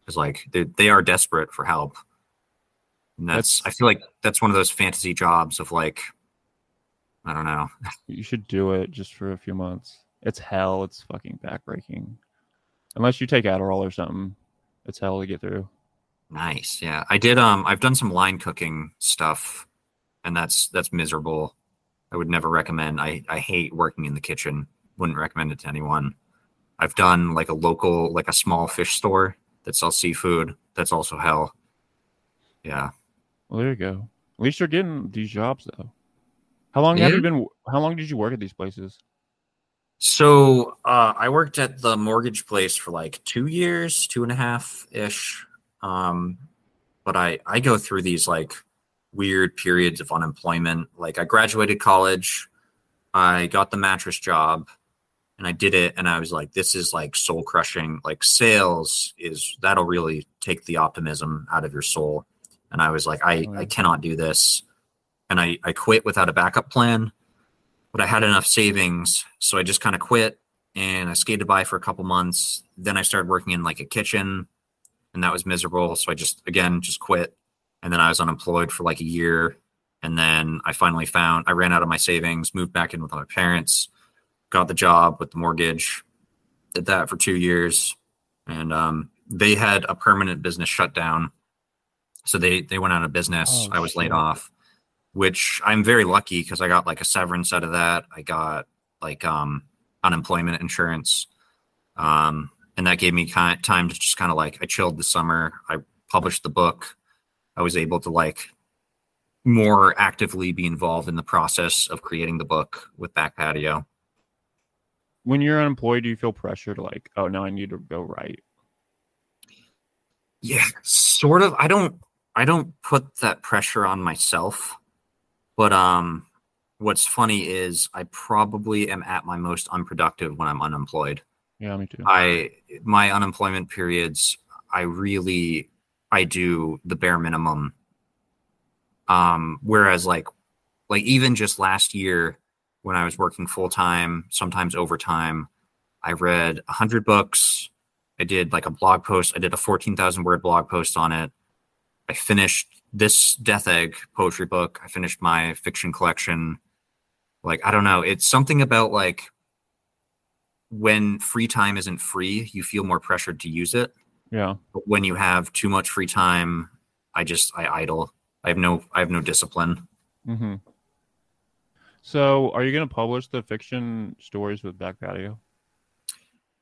Speaker 2: because like they, they are desperate for help and that's,
Speaker 1: That's-
Speaker 2: i feel like that's one of those fantasy jobs of like i don't know
Speaker 1: You should do it just for a few months. It's hell. It's fucking backbreaking. Unless you take Adderall or something, it's hell to get through.
Speaker 2: Nice. Yeah. I did um I've done some line cooking stuff and that's that's miserable. I would never recommend. I I hate working in the kitchen. Wouldn't recommend it to anyone. I've done like a local like a small fish store that sells seafood. That's also hell. Yeah.
Speaker 1: Well, there you go. At least you're getting these jobs though. How long have you been? How long did you work at these places?
Speaker 2: So uh, I worked at the mortgage place for like two years, two and a half ish. Um, but I I go through these like weird periods of unemployment. Like I graduated college, I got the mattress job, and I did it, and I was like, this is like soul crushing. Like sales is that'll really take the optimism out of your soul. And I was like, I
Speaker 1: Oh.
Speaker 2: I cannot do this, and I I quit without a backup plan but I had enough savings, so I just kind of quit and I skated by for a couple months. Then I started working in like a kitchen, and that was miserable. So I just again just quit, and then I was unemployed for like a year, and then I finally found I ran out of my savings, moved back in with my parents, got the job with the mortgage, did that for two years, and um, they had a permanent business shut down, so they they went out of business.
Speaker 1: Oh,
Speaker 2: I was laid off which I'm very lucky because I got like a severance out of that. I got like um unemployment insurance. Um and that gave me kind of time to just kind of like I chilled the summer. I published the book. I was able to like more actively be involved in the process of creating the book with Back Patio.
Speaker 1: When you're unemployed, do you feel pressure to like, oh, now I need to go right?
Speaker 2: Yeah, sort of. I don't I don't put that pressure on myself. But um what's funny is I probably am at my most unproductive when I'm unemployed.
Speaker 1: Yeah, me too.
Speaker 2: I my unemployment periods, I really I do the bare minimum. Um, whereas like like even just last year when I was working full time, sometimes overtime, I read a hundred books. I did like a blog post. I did a fourteen thousand word blog post on it. I finished this Death Egg poetry book. I finished my fiction collection. Like I don't know, it's something about like when free time isn't free, you feel more pressured to use it.
Speaker 1: Yeah.
Speaker 2: But when you have too much free time, I just I idle. I have no I have no discipline.
Speaker 1: Mm-hmm. So, are you going to publish the fiction stories with Back Patio?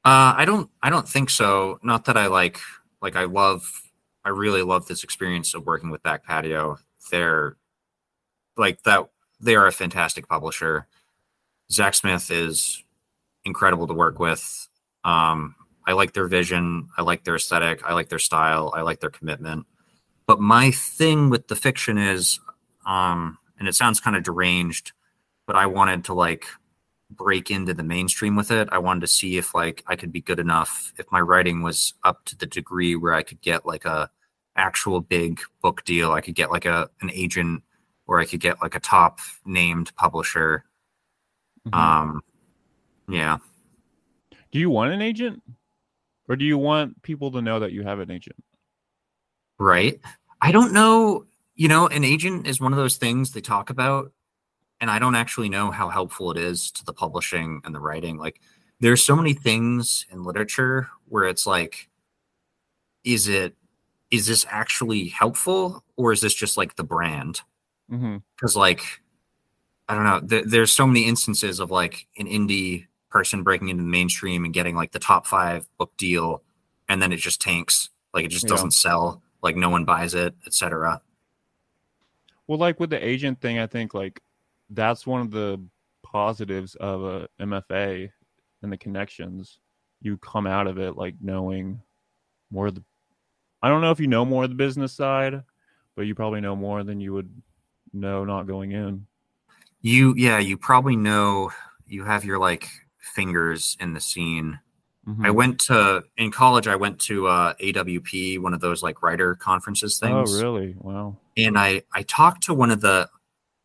Speaker 2: Uh, I don't I don't think so. Not that I like like I love I really love this experience of working with Back Patio. They're like that they are a fantastic publisher. Zac Smith is incredible to work with. Um, I like their vision, I like their aesthetic, I like their style, I like their commitment. But my thing with the fiction is um and it sounds kind of deranged, but but I wanted to like break into the mainstream with it. I wanted to see if like I could be good enough, if my writing was up to the degree where I could get like a actual big book deal. I could get like a an agent or I could get like a top named publisher.
Speaker 1: Mhm.
Speaker 2: Um yeah.
Speaker 1: do you want an agent, or do you want people to know that you have an agent?
Speaker 2: Right. I don't know. You know, an agent is one of those things they talk about, and I don't actually know how helpful it is to the publishing and the writing. Like, there's so many things in literature where it's like, is it, is this actually helpful or is this just like the brand?
Speaker 1: Mm-hmm.
Speaker 2: Because, like, I don't know, th- there's so many instances of like an indie person breaking into the mainstream and getting like the top five book deal, and then it just tanks. Like, it just
Speaker 1: Yeah.
Speaker 2: doesn't sell. Like, no one buys it, etc.
Speaker 1: Well, like with the agent thing, I think like that's one of the positives of a MFA and the connections. You come out of it like knowing more of the. I don't know if you know more of the business side, but you probably know more than you would know not going in.
Speaker 2: You, yeah, you probably know you have your like fingers in the scene.
Speaker 1: Mhm.
Speaker 2: I went to in college. I went to uh, AWP, one of those like writer conferences things.
Speaker 1: Oh,
Speaker 2: things.
Speaker 1: really? Wow.
Speaker 2: And I I talked to one of the.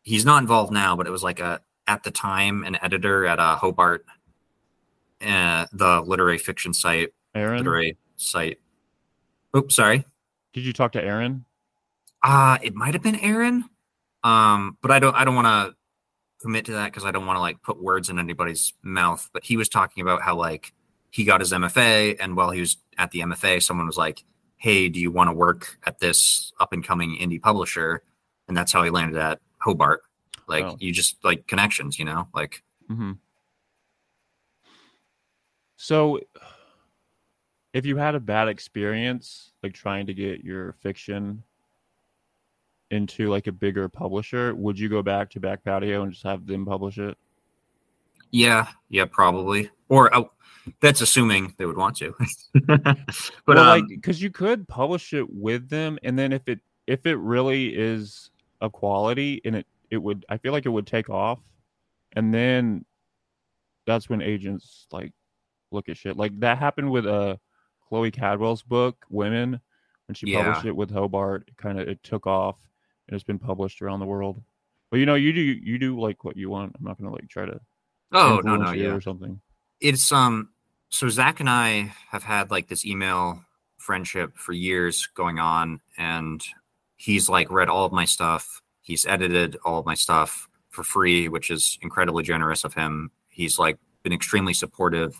Speaker 2: He's not involved now, but it was like a at the time an editor at uh, Hobart, uh, the literary fiction site,
Speaker 1: Aaron,
Speaker 2: literary site. Oops, sorry.
Speaker 1: did you talk to Aaron?
Speaker 2: Uh it might have been Aaron. Um, but I don't I don't want to commit to that because I don't want to like put words in anybody's mouth. But he was talking about how like he got his MFA, and while he was at the MFA, someone was like, "Hey, do you want to work at this up and coming indie publisher?" And that's how he landed at Hobart. Like
Speaker 1: Oh.
Speaker 2: you just like connections, you know, like
Speaker 1: Mm-hmm. So, if you had a bad experience, like trying to get your fiction into like a bigger publisher, would you go back to Back Patio and just have them publish it?
Speaker 2: yeah, yeah, probably. Or uh, that's assuming they would want to. but
Speaker 1: well,
Speaker 2: um,
Speaker 1: like, because you could publish it with them, and then if it if it really is a quality, and it it would, I feel like it would take off, and then that's when agents like look at shit. Like that happened with uh Chloe Caldwell's book Women when she
Speaker 2: Yeah.
Speaker 1: published it with Hobart. It kind of it took off and it's been published around the world. But you know, you do you do like what you want. I'm not gonna like try to
Speaker 2: oh no, no, yeah.
Speaker 1: or something.
Speaker 2: it's um so Zac and I have had like this email friendship for years going on and he's like read all of my stuff. He's edited all of my stuff for free which is incredibly generous of him. He's like been extremely supportive.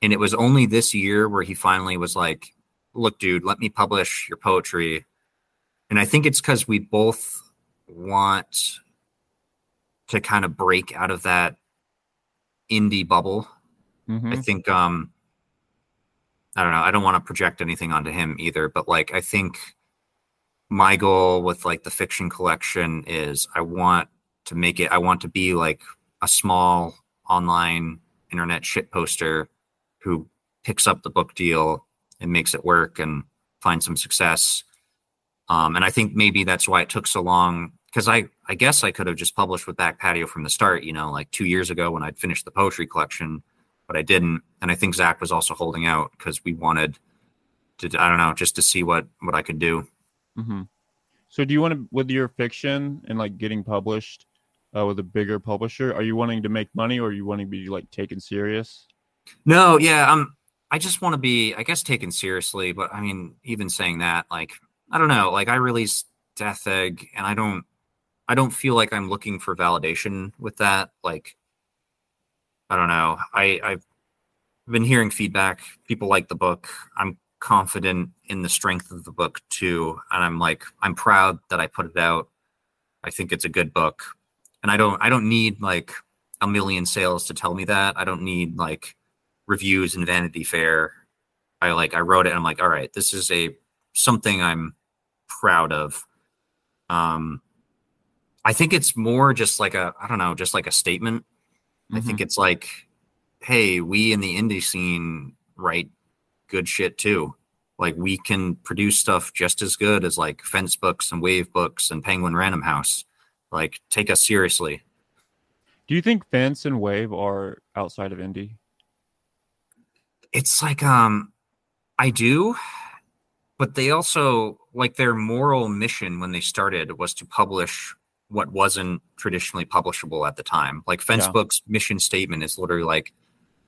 Speaker 2: And it was only this year where he finally was like look dude let me publish your poetry. And i think it's because we both want to kind of break out of that indie bubble.
Speaker 1: Mhm.
Speaker 2: I think um I don't know, I don't want to project anything onto him either, but like I think my goal with like the fiction collection is I want to make it I want to be like a small online internet shit poster who picks up the book deal and makes it work and finds some success. Um and I think maybe that's why it took so long because I I guess I could have just published with Back Patio from the start, you know, like 2 years ago when I'd finished the poetry collection but I didn't. And I think Zac was also holding out because we wanted to, I don't know, just to see what what I could do.
Speaker 1: Hmm So, do you want to, with your fiction and like getting published uh, with a bigger publisher, are you wanting to make money or are you wanting to be like taken serious?
Speaker 2: No, yeah, um, I just want to be, I guess, taken seriously. But I mean, even saying that, like, I don't know, like I released Death Egg, and I don't, I don't feel like I'm looking for validation with that. Like, I don't know. I I've been hearing feedback. People like the book. I'm confident in the strength of the book too, and I'm like, I'm proud that I put it out. I think it's a good book, and I don't, I don't need like a million sales to tell me that. I don't need like reviews in Vanity Fair. I like I wrote it and I'm like, all right, this is a something I'm proud of. Um I think it's more just like a I don't know, just like a statement. I think it's like, hey, we in the indie scene write good shit too. Like we can produce stuff just as good as like Fence Books and Wave Books and Penguin Random House. Like take us seriously.
Speaker 1: Do you think Fence and Wave are outside of indie?
Speaker 2: It's like um I do, but they also like their moral mission when they started was to publish what wasn't traditionally publishable at the time. Like Fence
Speaker 1: Yeah.
Speaker 2: Books mission statement is literally like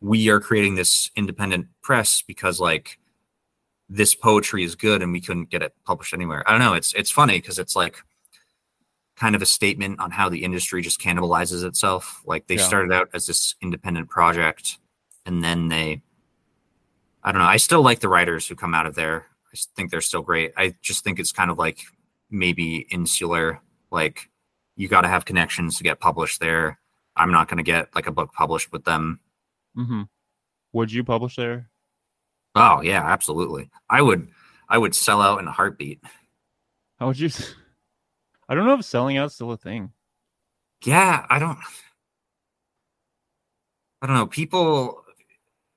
Speaker 2: we are creating this independent press because like this poetry is good and we couldn't get it published anywhere. I don't know, it's it's funny because it's like kind of a statement on how the industry just cannibalizes itself. Like they
Speaker 1: Yeah.
Speaker 2: started out as this independent project and then they I don't know. I still like the writers who come out of there. I think they're still great. I just think it's kind of like maybe insular. Like you got to have connections to get published there. I'm not going to get like a book published with them.
Speaker 1: Mm-hmm. Would you publish there?
Speaker 2: Oh yeah, absolutely. I would. I would sell out in a heartbeat.
Speaker 1: How would you? I don't know if selling out's still a thing.
Speaker 2: Yeah, I don't. I don't know. People.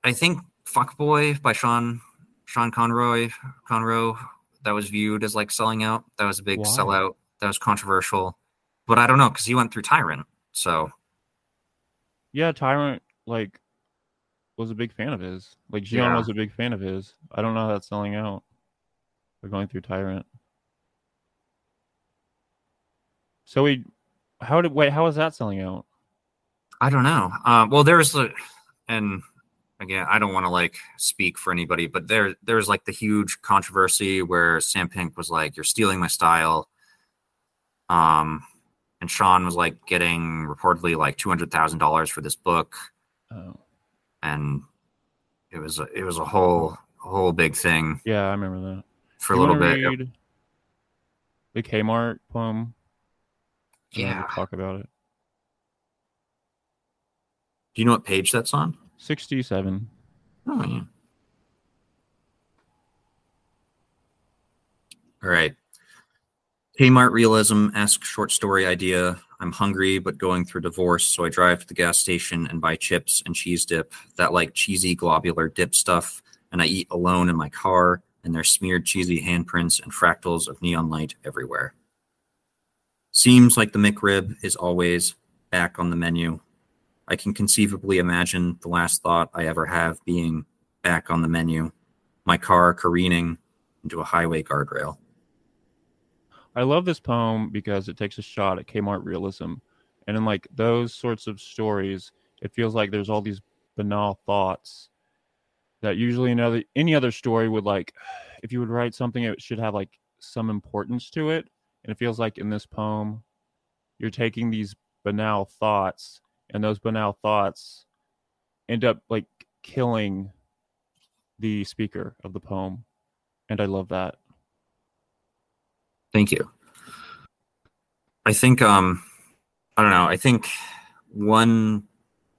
Speaker 2: I think "Fuckboy" by Sean Sean Conroy Conroe that was viewed as like selling out. That was a big
Speaker 1: Why?
Speaker 2: sellout. That was controversial, but I don't know because he went through Tyrant. So
Speaker 1: Yeah, Tyrant like was a big fan of his. Like Gian
Speaker 2: Yeah.
Speaker 1: was a big fan of his. I don't know how that's selling out. We're going through Tyrant. So we, how did wait? How is that selling out?
Speaker 2: I don't know. Um, well, there's the, and again, I don't want to like speak for anybody, but there there's like the huge controversy where Sam Pink was like, "You're stealing my style," um, and Sean was like getting reportedly like two hundred thousand dollars for this book,
Speaker 1: Oh,
Speaker 2: and it was a, it was a whole whole big thing
Speaker 1: yeah, I remember that.
Speaker 2: for a little bit.
Speaker 1: read The Kmart poem. You
Speaker 2: Yeah.
Speaker 1: Talk about it.
Speaker 2: Do you know what page that's on?
Speaker 1: Sixty-seven.
Speaker 2: Oh yeah. All right. Kmart realism esque short story idea. I'm hungry but going through divorce, so I drive to the gas station and buy chips and cheese dip, that like cheesy globular dip stuff, and I eat alone in my car, and there's smeared cheesy handprints and fractals of neon light everywhere. Seems like the McRib is always back on the menu. I can conceivably imagine the last thought I ever have being back on the menu, my car careening into a highway guardrail.
Speaker 1: I love this poem because it takes a shot at Kmart realism. And in like those sorts of stories, it feels like there's all these banal thoughts that usually another any other story would like if you would write something it should have like some importance to it. And it feels like in this poem, you're taking these banal thoughts and those banal thoughts end up like killing the speaker of the poem. And I love that.
Speaker 2: Thank you. I think um I don't know, I think one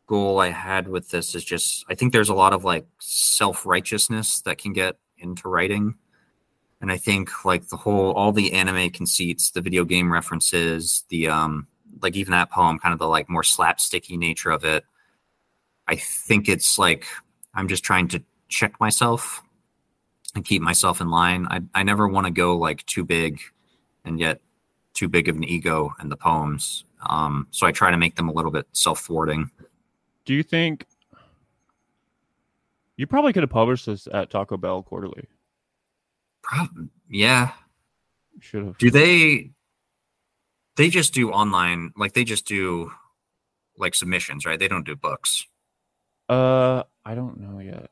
Speaker 2: goal I had with this is just I think there's a lot of like self-righteousness that can get into writing. And I think like the whole all the anime conceits, the video game references, the um like even that poem, kind of the like more slapsticky nature of it. I think it's like I'm just trying to check myself and keep myself in line. I I never want to go like too big and yet too big of an ego in the poems. Um, so I try to make them a little bit self-thwarting.
Speaker 1: Do you think you probably could have published this at Taco Bell Quarterly?
Speaker 2: Probably, yeah.
Speaker 1: Should have.
Speaker 2: Do they? They just do online, like they just do like submissions, right? They don't do books.
Speaker 1: Uh, I don't know yet.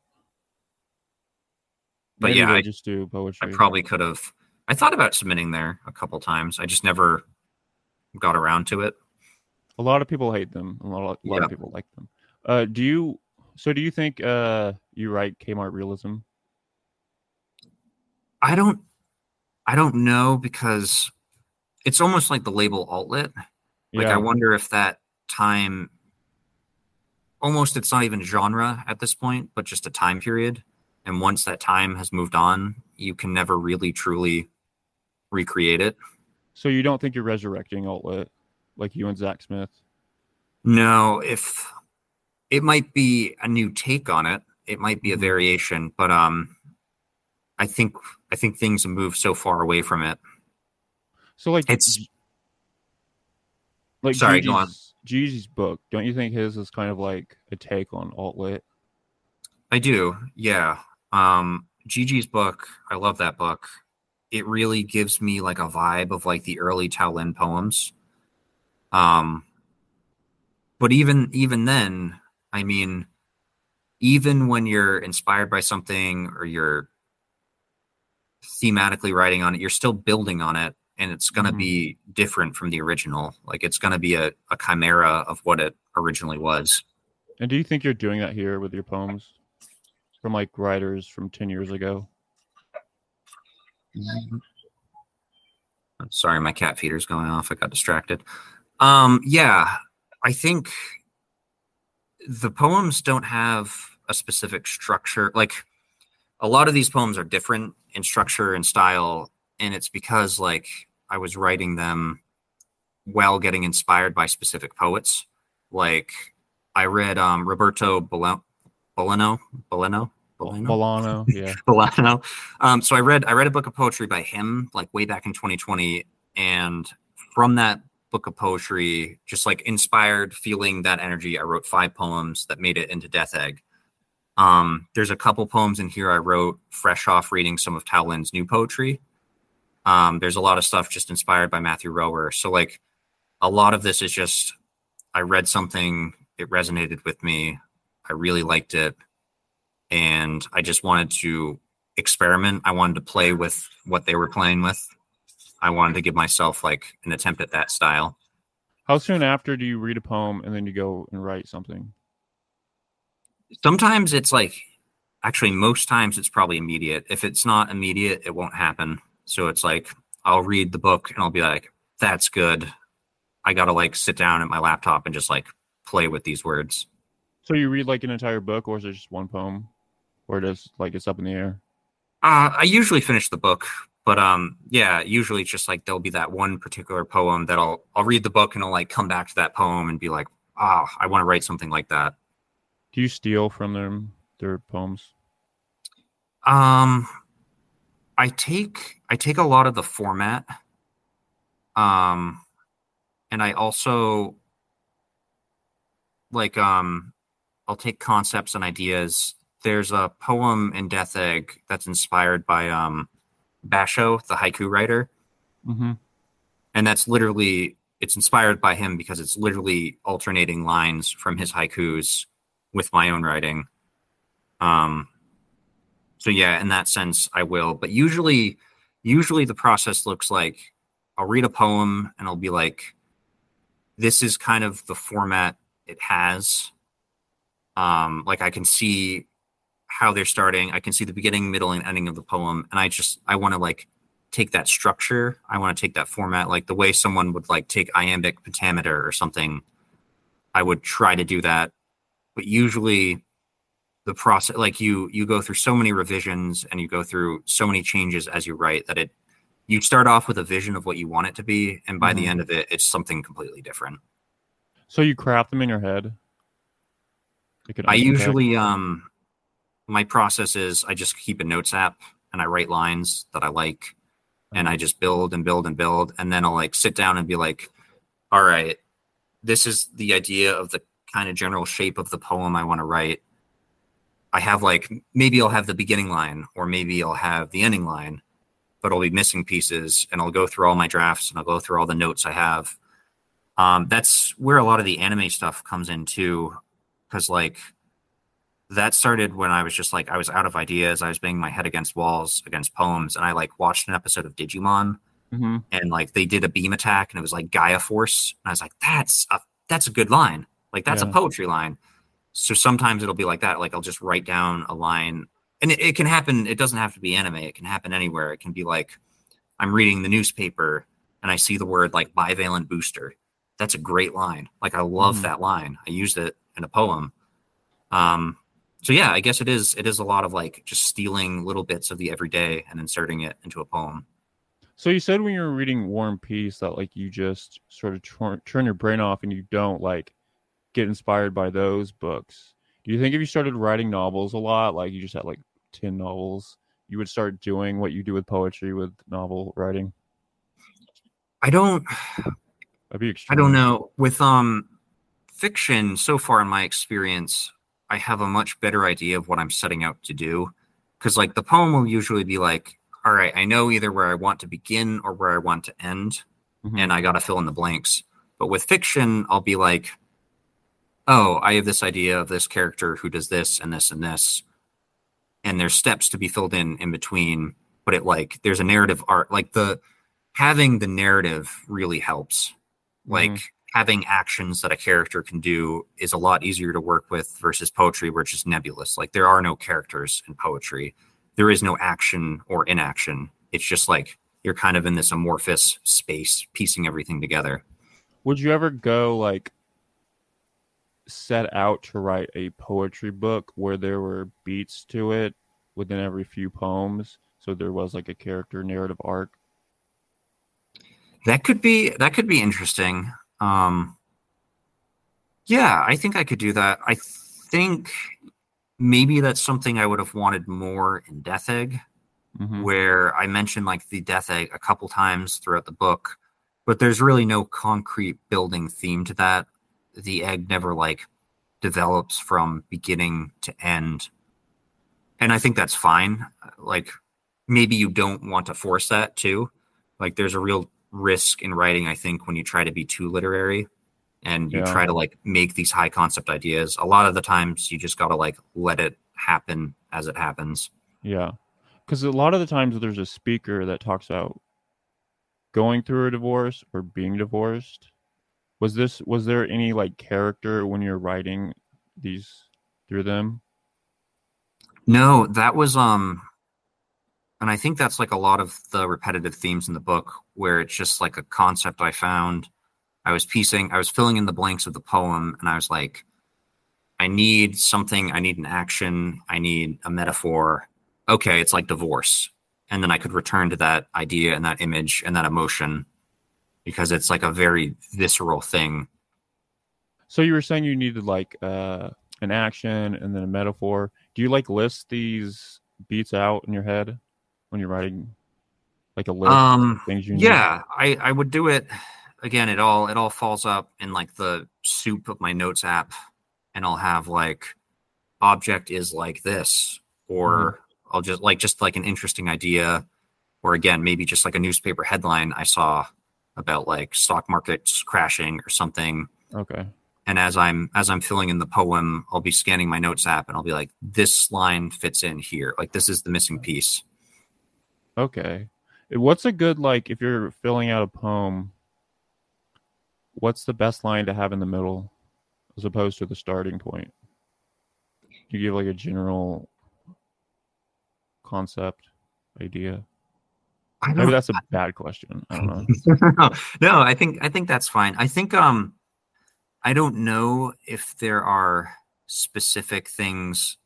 Speaker 2: But
Speaker 1: Maybe
Speaker 2: yeah, I-
Speaker 1: just do poetry.
Speaker 2: I probably could have. I thought about submitting there a couple times. I just never got around to it.
Speaker 1: A lot of people hate them. A lot, a lot
Speaker 2: Yeah.
Speaker 1: of people like them. Uh, do you? So, do you think uh you write Kmart realism?
Speaker 2: I don't. I don't know because it's almost like the label outlet. Like
Speaker 1: yeah.
Speaker 2: I wonder if that time almost it's not even genre at this point, but just a time period. And once that time has moved on, you can never really truly recreate it.
Speaker 1: so you don't think you're resurrecting alt lit like you and Zac Smith?
Speaker 2: No, if it might be a new take on it, it might be a
Speaker 1: Mhm.
Speaker 2: variation, but um I think I think things have moved so far away from it.
Speaker 1: So, like,
Speaker 2: It's-
Speaker 1: like
Speaker 2: Sorry, go on.
Speaker 1: Gigi's- Gigi's book, don't you think his is kind of like a take on alt lit?
Speaker 2: I do, yeah. Um, Gigi's book, I love that book. It really gives me like a vibe of like the early Tao Lin poems. Um, but even even then, I mean, even when you're inspired by something or you're thematically writing on it, you're still building on it and it's going to
Speaker 1: Mhm.
Speaker 2: be different from the original. Like it's going to be a, a chimera of what it originally was.
Speaker 1: And do you think you're doing that here with your poems from like writers from 10 years ago?
Speaker 2: I'm sorry, my cat feeder's going off. I got distracted. Um, yeah, I think the poems don't have a specific structure. Like a lot of these poems are different in structure and style, and it's because like I was writing them while getting inspired by specific poets. Like I read um, Roberto Bolano, Bolano, Bolano, Bolano,
Speaker 1: yeah.
Speaker 2: Bolano. Um, so I read I read a book of poetry by him like way back in 2020, and from that book of poetry, just like inspired, feeling that energy, I wrote five poems that made it into Death Egg. Um, there's a couple poems in here I wrote fresh off reading some of Tao Lin's new poetry. Um, there's a lot of stuff just inspired by Matthew Rohrer. So like a lot of this is just I read something, it resonated with me, I really liked it, and I just wanted to experiment. I wanted to play with what they were playing with. I wanted to give myself like an attempt at that style.
Speaker 1: How soon after do you read a poem and then you go and write something?
Speaker 2: Sometimes it's like actually most times it's probably immediate. If it's not immediate, it won't happen. So it's like I'll read the book and I'll be like, that's good. I got to like sit down at my laptop and just like play with these words.
Speaker 1: So you read like an entire book or is it just one poem? Or does like it's up in the air?
Speaker 2: Uh, I usually finish the book, but um, yeah, usually it's just like there'll be that one particular poem that I'll I'll read the book and I'll like come back to that poem and be like, ah, I want to write something like that.
Speaker 1: Do you steal from them their poems?
Speaker 2: Um, I take I take a lot of the format. Um, and I also like um, I'll take concepts and ideas. There's a poem in Death Egg that's inspired by um, Basho, the haiku writer.
Speaker 1: Mm-hmm.
Speaker 2: and that's literally it's inspired by him because it's literally alternating lines from his haikus with my own writing um so yeah in that sense i will but usually usually the process looks like i'll read a poem and i'll be like this is kind of the format it has um like i can see how they're starting i can see the beginning middle and ending of the poem and i just i want to like take that structure. I want to take that format, like the way someone would like take iambic pentameter or something. I would try to do that, but usually the process, like you, you go through so many revisions and you go through so many changes as you write that it, you start off with a vision of what you want it to be, and by the
Speaker 1: Mhm.
Speaker 2: end of it, it's something completely different.
Speaker 1: So you craft them in your head?
Speaker 2: I usually, um, my process is I just keep a notes app and I write lines that I like and I just build and build and build. And then I'll like sit down and be like, all right, this is the idea of the kind of general shape of the poem I want to write. I have like, maybe I'll have the beginning line or maybe I'll have the ending line, but I'll be missing pieces and I'll go through all my drafts and I'll go through all the notes I have. Um, that's where a lot of the anime stuff comes in too. Cause like, that started when I was just like I was out of ideas. I was banging my head against walls against poems, and I like watched an episode of Digimon,
Speaker 1: Mhm.
Speaker 2: and like they did a beam attack, and it was like Gaia Force, and I was like, that's a that's a good line, like that's
Speaker 1: Yeah.
Speaker 2: a poetry line. So sometimes it'll be like that. Like I'll just write down a line, and it, it can happen. It doesn't have to be anime. It can happen anywhere. It can be like I'm reading the newspaper and I see the word like bivalent booster. That's a great line. Like I love
Speaker 1: Mhm.
Speaker 2: that line. I used it in a poem. Um, so yeah, I guess it is. It is a lot of like just stealing little bits of the everyday and inserting it into a poem.
Speaker 1: So you said when you were reading War and Peace that like you just sort of turn, turn your brain off and you don't like get inspired by those books. Do you think if you started writing novels a lot, like you just had like 10 novels, you would start doing what you do with poetry with novel writing?
Speaker 2: I don't. I don't know. With um, fiction, so far in my experience, I have a much better idea of what I'm setting out to do. Because, like, the poem will usually be like, all right, I know either where I want to begin or where I want to end,
Speaker 1: Mhm.
Speaker 2: and I got to fill in the blanks. But with fiction, I'll be like, oh, I have this idea of this character who does this and this and this. And there's steps to be filled in in between. But it, like, there's a narrative art. Like, the having the narrative really helps. Like,
Speaker 1: Mhm.
Speaker 2: Having actions that a character can do is a lot easier to work with versus poetry, where it's just nebulous. Like, there are no characters in poetry, there is no action or inaction. It's just like you're kind of in this amorphous space, piecing everything together.
Speaker 1: Would you ever go like set out to write a poetry book where there were beats to it within every few poems? So there was like a character narrative arc.
Speaker 2: That could be that could be interesting. Um, yeah, I think I could do that. I think maybe that's something I would have wanted more in Death Egg.
Speaker 1: Mhm.
Speaker 2: where I mentioned like the death egg a couple times throughout the book, but there's really no concrete building theme to that. The egg never like develops from beginning to end. And I think that's fine. Like maybe you don't want to force that too. Like there's a real risk in writing, I think, when you try to be too literary and you
Speaker 1: Yeah.
Speaker 2: try to like make these high concept ideas. A lot of the times you just got to like let it happen as it happens.
Speaker 1: Yeah. Because a lot of the times there's a speaker that talks about going through a divorce or being divorced. Was this was there any like character when you're writing these through them?
Speaker 2: No, that was um and I think that's like a lot of the repetitive themes in the book where it's just like a concept I found. I was piecing, I was filling in the blanks of the poem and I was like I need something, I need an action, I need a metaphor. Okay, it's like divorce. And then I could return to that idea and that image and that emotion because it's like a very visceral thing.
Speaker 1: So you were saying you needed like uh an action and then a metaphor. Do you like list these beats out in your head when you're writing like a list
Speaker 2: Um
Speaker 1: of things you need?
Speaker 2: yeah i i would do it again it all it all falls up in like the soup of my notes app and i'll have like object is like this or i'll just like just like an interesting idea or again maybe just like a newspaper headline i saw about like stock markets crashing or something
Speaker 1: Okay.
Speaker 2: and as i'm as i'm filling in the poem i'll be scanning my notes app and i'll be like this line fits in here like this is the missing piece
Speaker 1: Okay. Uh, What's a good like if you're filling out a poem? What's the best line to have in the middle, as opposed to the starting point? You give like a general concept idea.
Speaker 2: I
Speaker 1: Maybe that's a bad question. I don't know.
Speaker 2: no, no, I think I think that's fine. I think um I don't know if there are specific things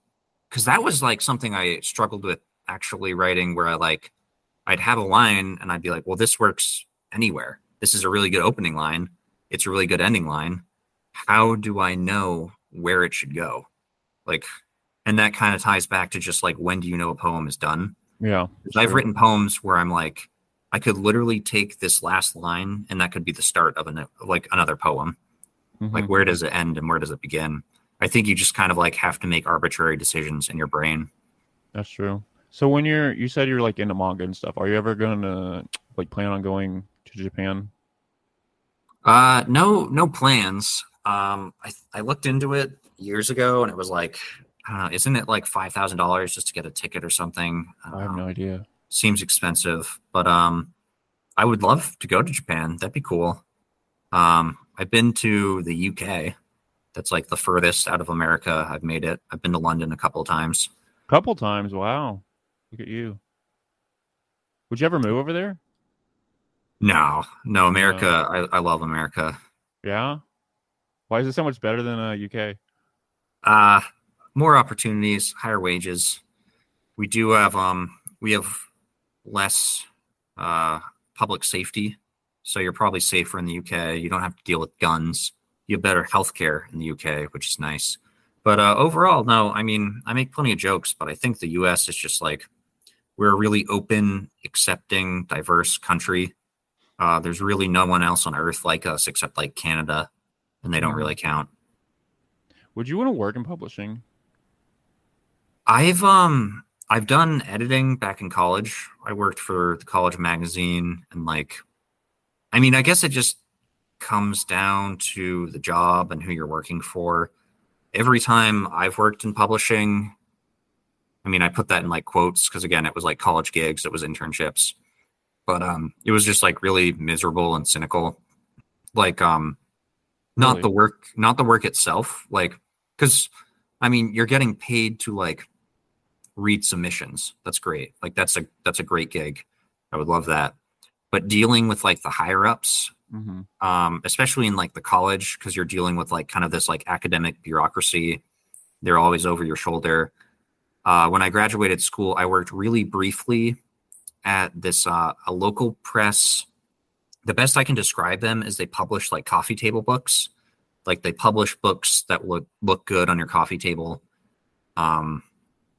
Speaker 2: because that was like something I struggled with actually writing where I like I'd have a line and I'd be like, well, this works anywhere. This is a really good opening line. It's a really good ending line. How do I know where it should go? Like, and that kind of ties back to just like when do you know a poem is done?
Speaker 1: Yeah.
Speaker 2: 'Cause I've written poems where I'm like, I could literally take this last line and that could be the start of an like another poem. Like
Speaker 1: Mhm.
Speaker 2: where does it end and where does it begin? I think you just kind of like have to make arbitrary decisions in your brain.
Speaker 1: That's true. So when you're, you said you're like into manga and stuff. Are you ever gonna like plan on going to Japan?
Speaker 2: Uh no no plans. Um I I looked into it years ago and it was like I don't know, isn't it like five thousand dollars just to get a ticket or something? I,
Speaker 1: I have
Speaker 2: know.
Speaker 1: no idea.
Speaker 2: seems expensive, but um, I would love to go to Japan. That'd be cool. Um, I've been to the UK. That's like the furthest out of America I've made it. I've been to London a couple of times.
Speaker 1: Couple times. Wow. Look at you. Would you ever move over there?
Speaker 2: No, no, America. I, I love America.
Speaker 1: Yeah. Why is it so much better than uh, UK?
Speaker 2: Uh more opportunities, higher wages. We do have um we have less uh public safety. So you're probably safer in the UK. You don't have to deal with guns. You have better healthcare in the UK, which is nice. But uh overall, no, I mean I make plenty of jokes, but I think the US is just like we're a really open, accepting, diverse country. Uh, there's really no one else on earth like us except like Canada, and they don't really count.
Speaker 1: Would you want to work in publishing?
Speaker 2: I've um I've done editing back in college. I worked for the college magazine and like I mean, I guess it just comes down to the job and who you're working for. Every time I've worked in publishing, I mean, I put that in like quotes because again, it was like college gigs, it was internships. But um it was just like really miserable and cynical. Like um not
Speaker 1: Really?
Speaker 2: the work not the work itself, like cuz I mean, you're getting paid to like read submissions. That's great. Like that's a that's a great gig. I would love that. But dealing with like the higher ups,
Speaker 1: Mm-hmm.
Speaker 2: um, especially in like the college, because you're dealing with like kind of this like academic bureaucracy. They're always over your shoulder. Uh, when I graduated school, I worked really briefly at this uh, a local press. The best I can describe them is they publish like coffee table books. Like they publish books that look look good on your coffee table. Um,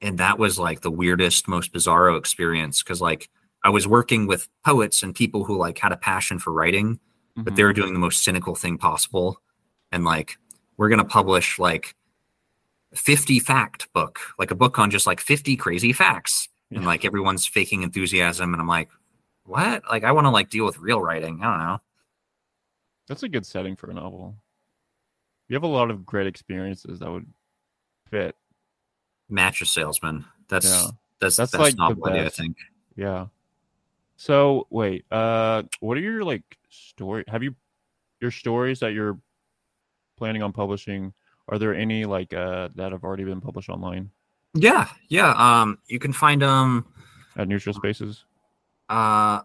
Speaker 2: and that was like the weirdest, most bizarro experience because like I was working with poets and people who like had a passion for writing,
Speaker 1: Mm-hmm.
Speaker 2: but they were doing the most cynical thing possible. And like, we're gonna publish like 50 fact book, like a book on just like 50 crazy facts. And like everyone's faking enthusiasm. And I'm like, what? Like I want to like deal with real writing. I don't know.
Speaker 1: That's a good setting for a novel. You have a lot of great experiences that would fit.
Speaker 2: Mattress salesman. That's
Speaker 1: Yeah.
Speaker 2: that's
Speaker 1: That's
Speaker 2: the
Speaker 1: like
Speaker 2: novel idea, I think.
Speaker 1: Yeah. So wait, uh, what are your like story? Have you your stories that you're planning on publishing? Are there any like uh that have already been published online
Speaker 2: Yeah, yeah. Um, you can find um
Speaker 1: at Neutral Spaces?
Speaker 2: uh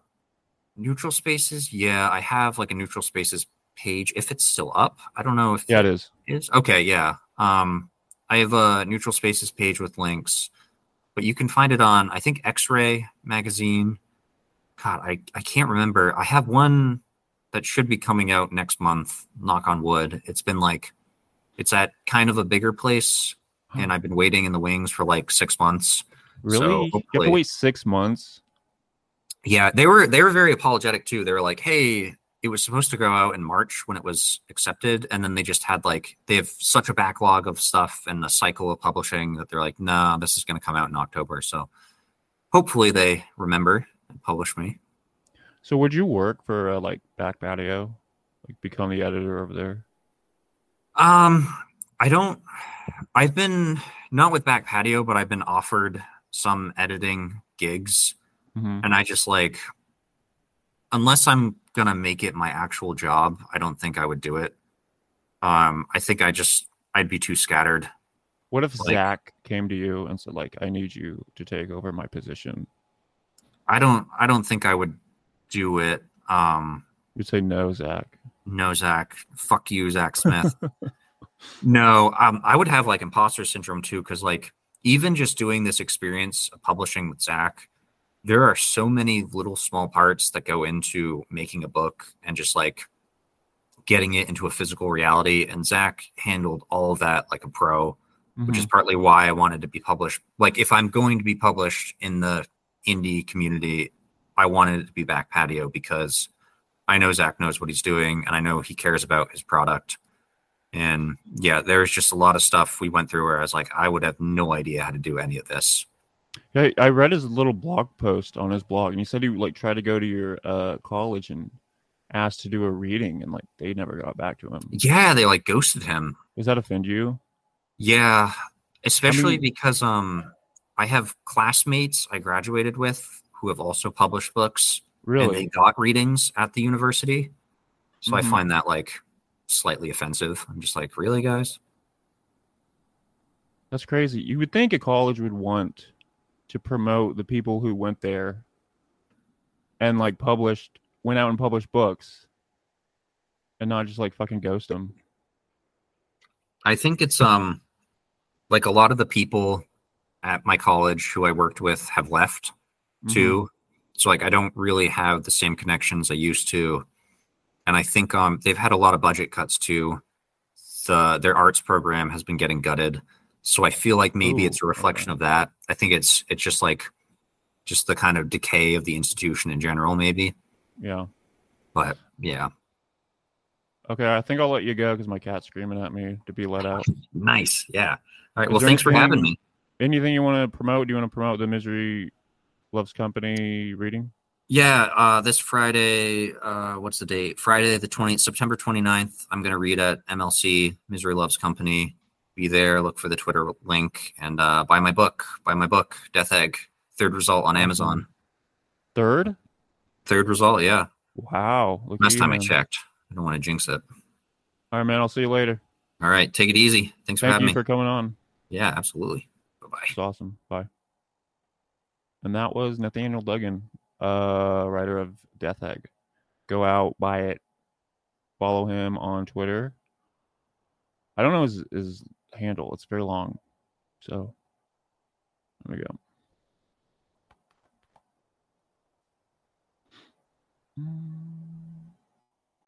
Speaker 2: neutral spaces. Yeah, I have like a neutral spaces page if it's still up. I don't know if
Speaker 1: Yeah, it is.
Speaker 2: is okay yeah um i have a neutral spaces page with links but you can find it on i think x-ray magazine god i, I can't remember i have one that should be coming out next month knock on wood it's been like it's at kind of a bigger place and i've been waiting in the wings for like six months
Speaker 1: Really?
Speaker 2: So,
Speaker 1: you have to wait six months.
Speaker 2: yeah they were they were very apologetic too they were like hey it was supposed to go out in march when it was accepted and then they just had like they have such a backlog of stuff and the cycle of publishing that they're like nah this is going to come out in october so hopefully they remember and publish me
Speaker 1: So would you work for uh, like Back Patio, like become the editor over there?
Speaker 2: Um i don't i've been not with back patio but i've been offered some editing gigs
Speaker 1: hmm
Speaker 2: and i just like unless i'm gonna make it my actual job i don't think i would do it um i think i just i'd be too scattered
Speaker 1: What if
Speaker 2: Like-
Speaker 1: Zac came to you and said like, "I need you to take over my position"?
Speaker 2: i don't i don't think i would do it um
Speaker 1: You'd say no, Zac.
Speaker 2: No zac fuck you zac smith no um i would have like imposter syndrome too because like even just doing this experience of publishing with zac there are so many little small parts that go into making a book and just like getting it into a physical reality and zac handled all of that like a pro which is
Speaker 1: Mhm.
Speaker 2: partly why I wanted to be published. Like, if I'm going to be published in the indie community, I wanted it to be back patio because I know Zac knows what he's doing and I know he cares about his product. And yeah, there's just a lot of stuff we went through where I was like, I would have no idea how to do any of this.
Speaker 1: Yeah, I read his little blog post on his blog, and he said he like tried to go to your uh, college and asked to do a reading, and like they never got back to him.
Speaker 2: Yeah, they like ghosted him.
Speaker 1: Does that offend you?
Speaker 2: Yeah, especially
Speaker 1: mean-
Speaker 2: because um I have classmates I graduated with who have also published books and they got readings at the university. So I
Speaker 1: Mhm.
Speaker 2: find that like slightly offensive. I'm just like, really, guys?
Speaker 1: That's crazy. You would think a college would want to promote the people who went there and like published, went out and published books, and not just like fucking ghost them.
Speaker 2: I think it's um like a lot of the people at my college who I worked with have left
Speaker 1: Mhm.
Speaker 2: too. So like I don't really have the same connections I used to. And I think um they've had a lot of budget cuts too. The their arts program has been getting gutted. So I feel like maybe
Speaker 1: Ooh,
Speaker 2: it's a reflection of that. I think it's it's just like just the kind of decay of the institution in general, maybe.
Speaker 1: Yeah.
Speaker 2: But yeah.
Speaker 1: Okay, I think I'll let you go because my cat's screaming at me to be let out.
Speaker 2: Nice. Yeah. All right.
Speaker 1: Is
Speaker 2: Well, thanks for having me.
Speaker 1: Anything you want to promote? Do you want to promote the Misery Loves Company reading?
Speaker 2: Yeah, uh, this Friday, uh, what's the date? Friday the 20th, September 29th, I'm going to read at MLC, Misery Loves Company. Be there, look for the Twitter link, and uh, buy my book. Buy my book, Death Egg. Third result on Amazon.
Speaker 1: Third?
Speaker 2: Third result, yeah.
Speaker 1: Wow.
Speaker 2: Last
Speaker 1: you,
Speaker 2: time I checked. I don't want to jinx it.
Speaker 1: All right, man. I'll see you later.
Speaker 2: All right, take it easy. Thanks for
Speaker 1: Thank
Speaker 2: having
Speaker 1: you
Speaker 2: me.
Speaker 1: for coming on.
Speaker 2: yeah, absolutely. Bye bye.
Speaker 1: It's awesome. Bye. And that was Nathaniel Duggan, uh, writer of Death Egg. Go out, buy it, follow him on Twitter. I don't know his his handle. It's very long. So there we go. Mm.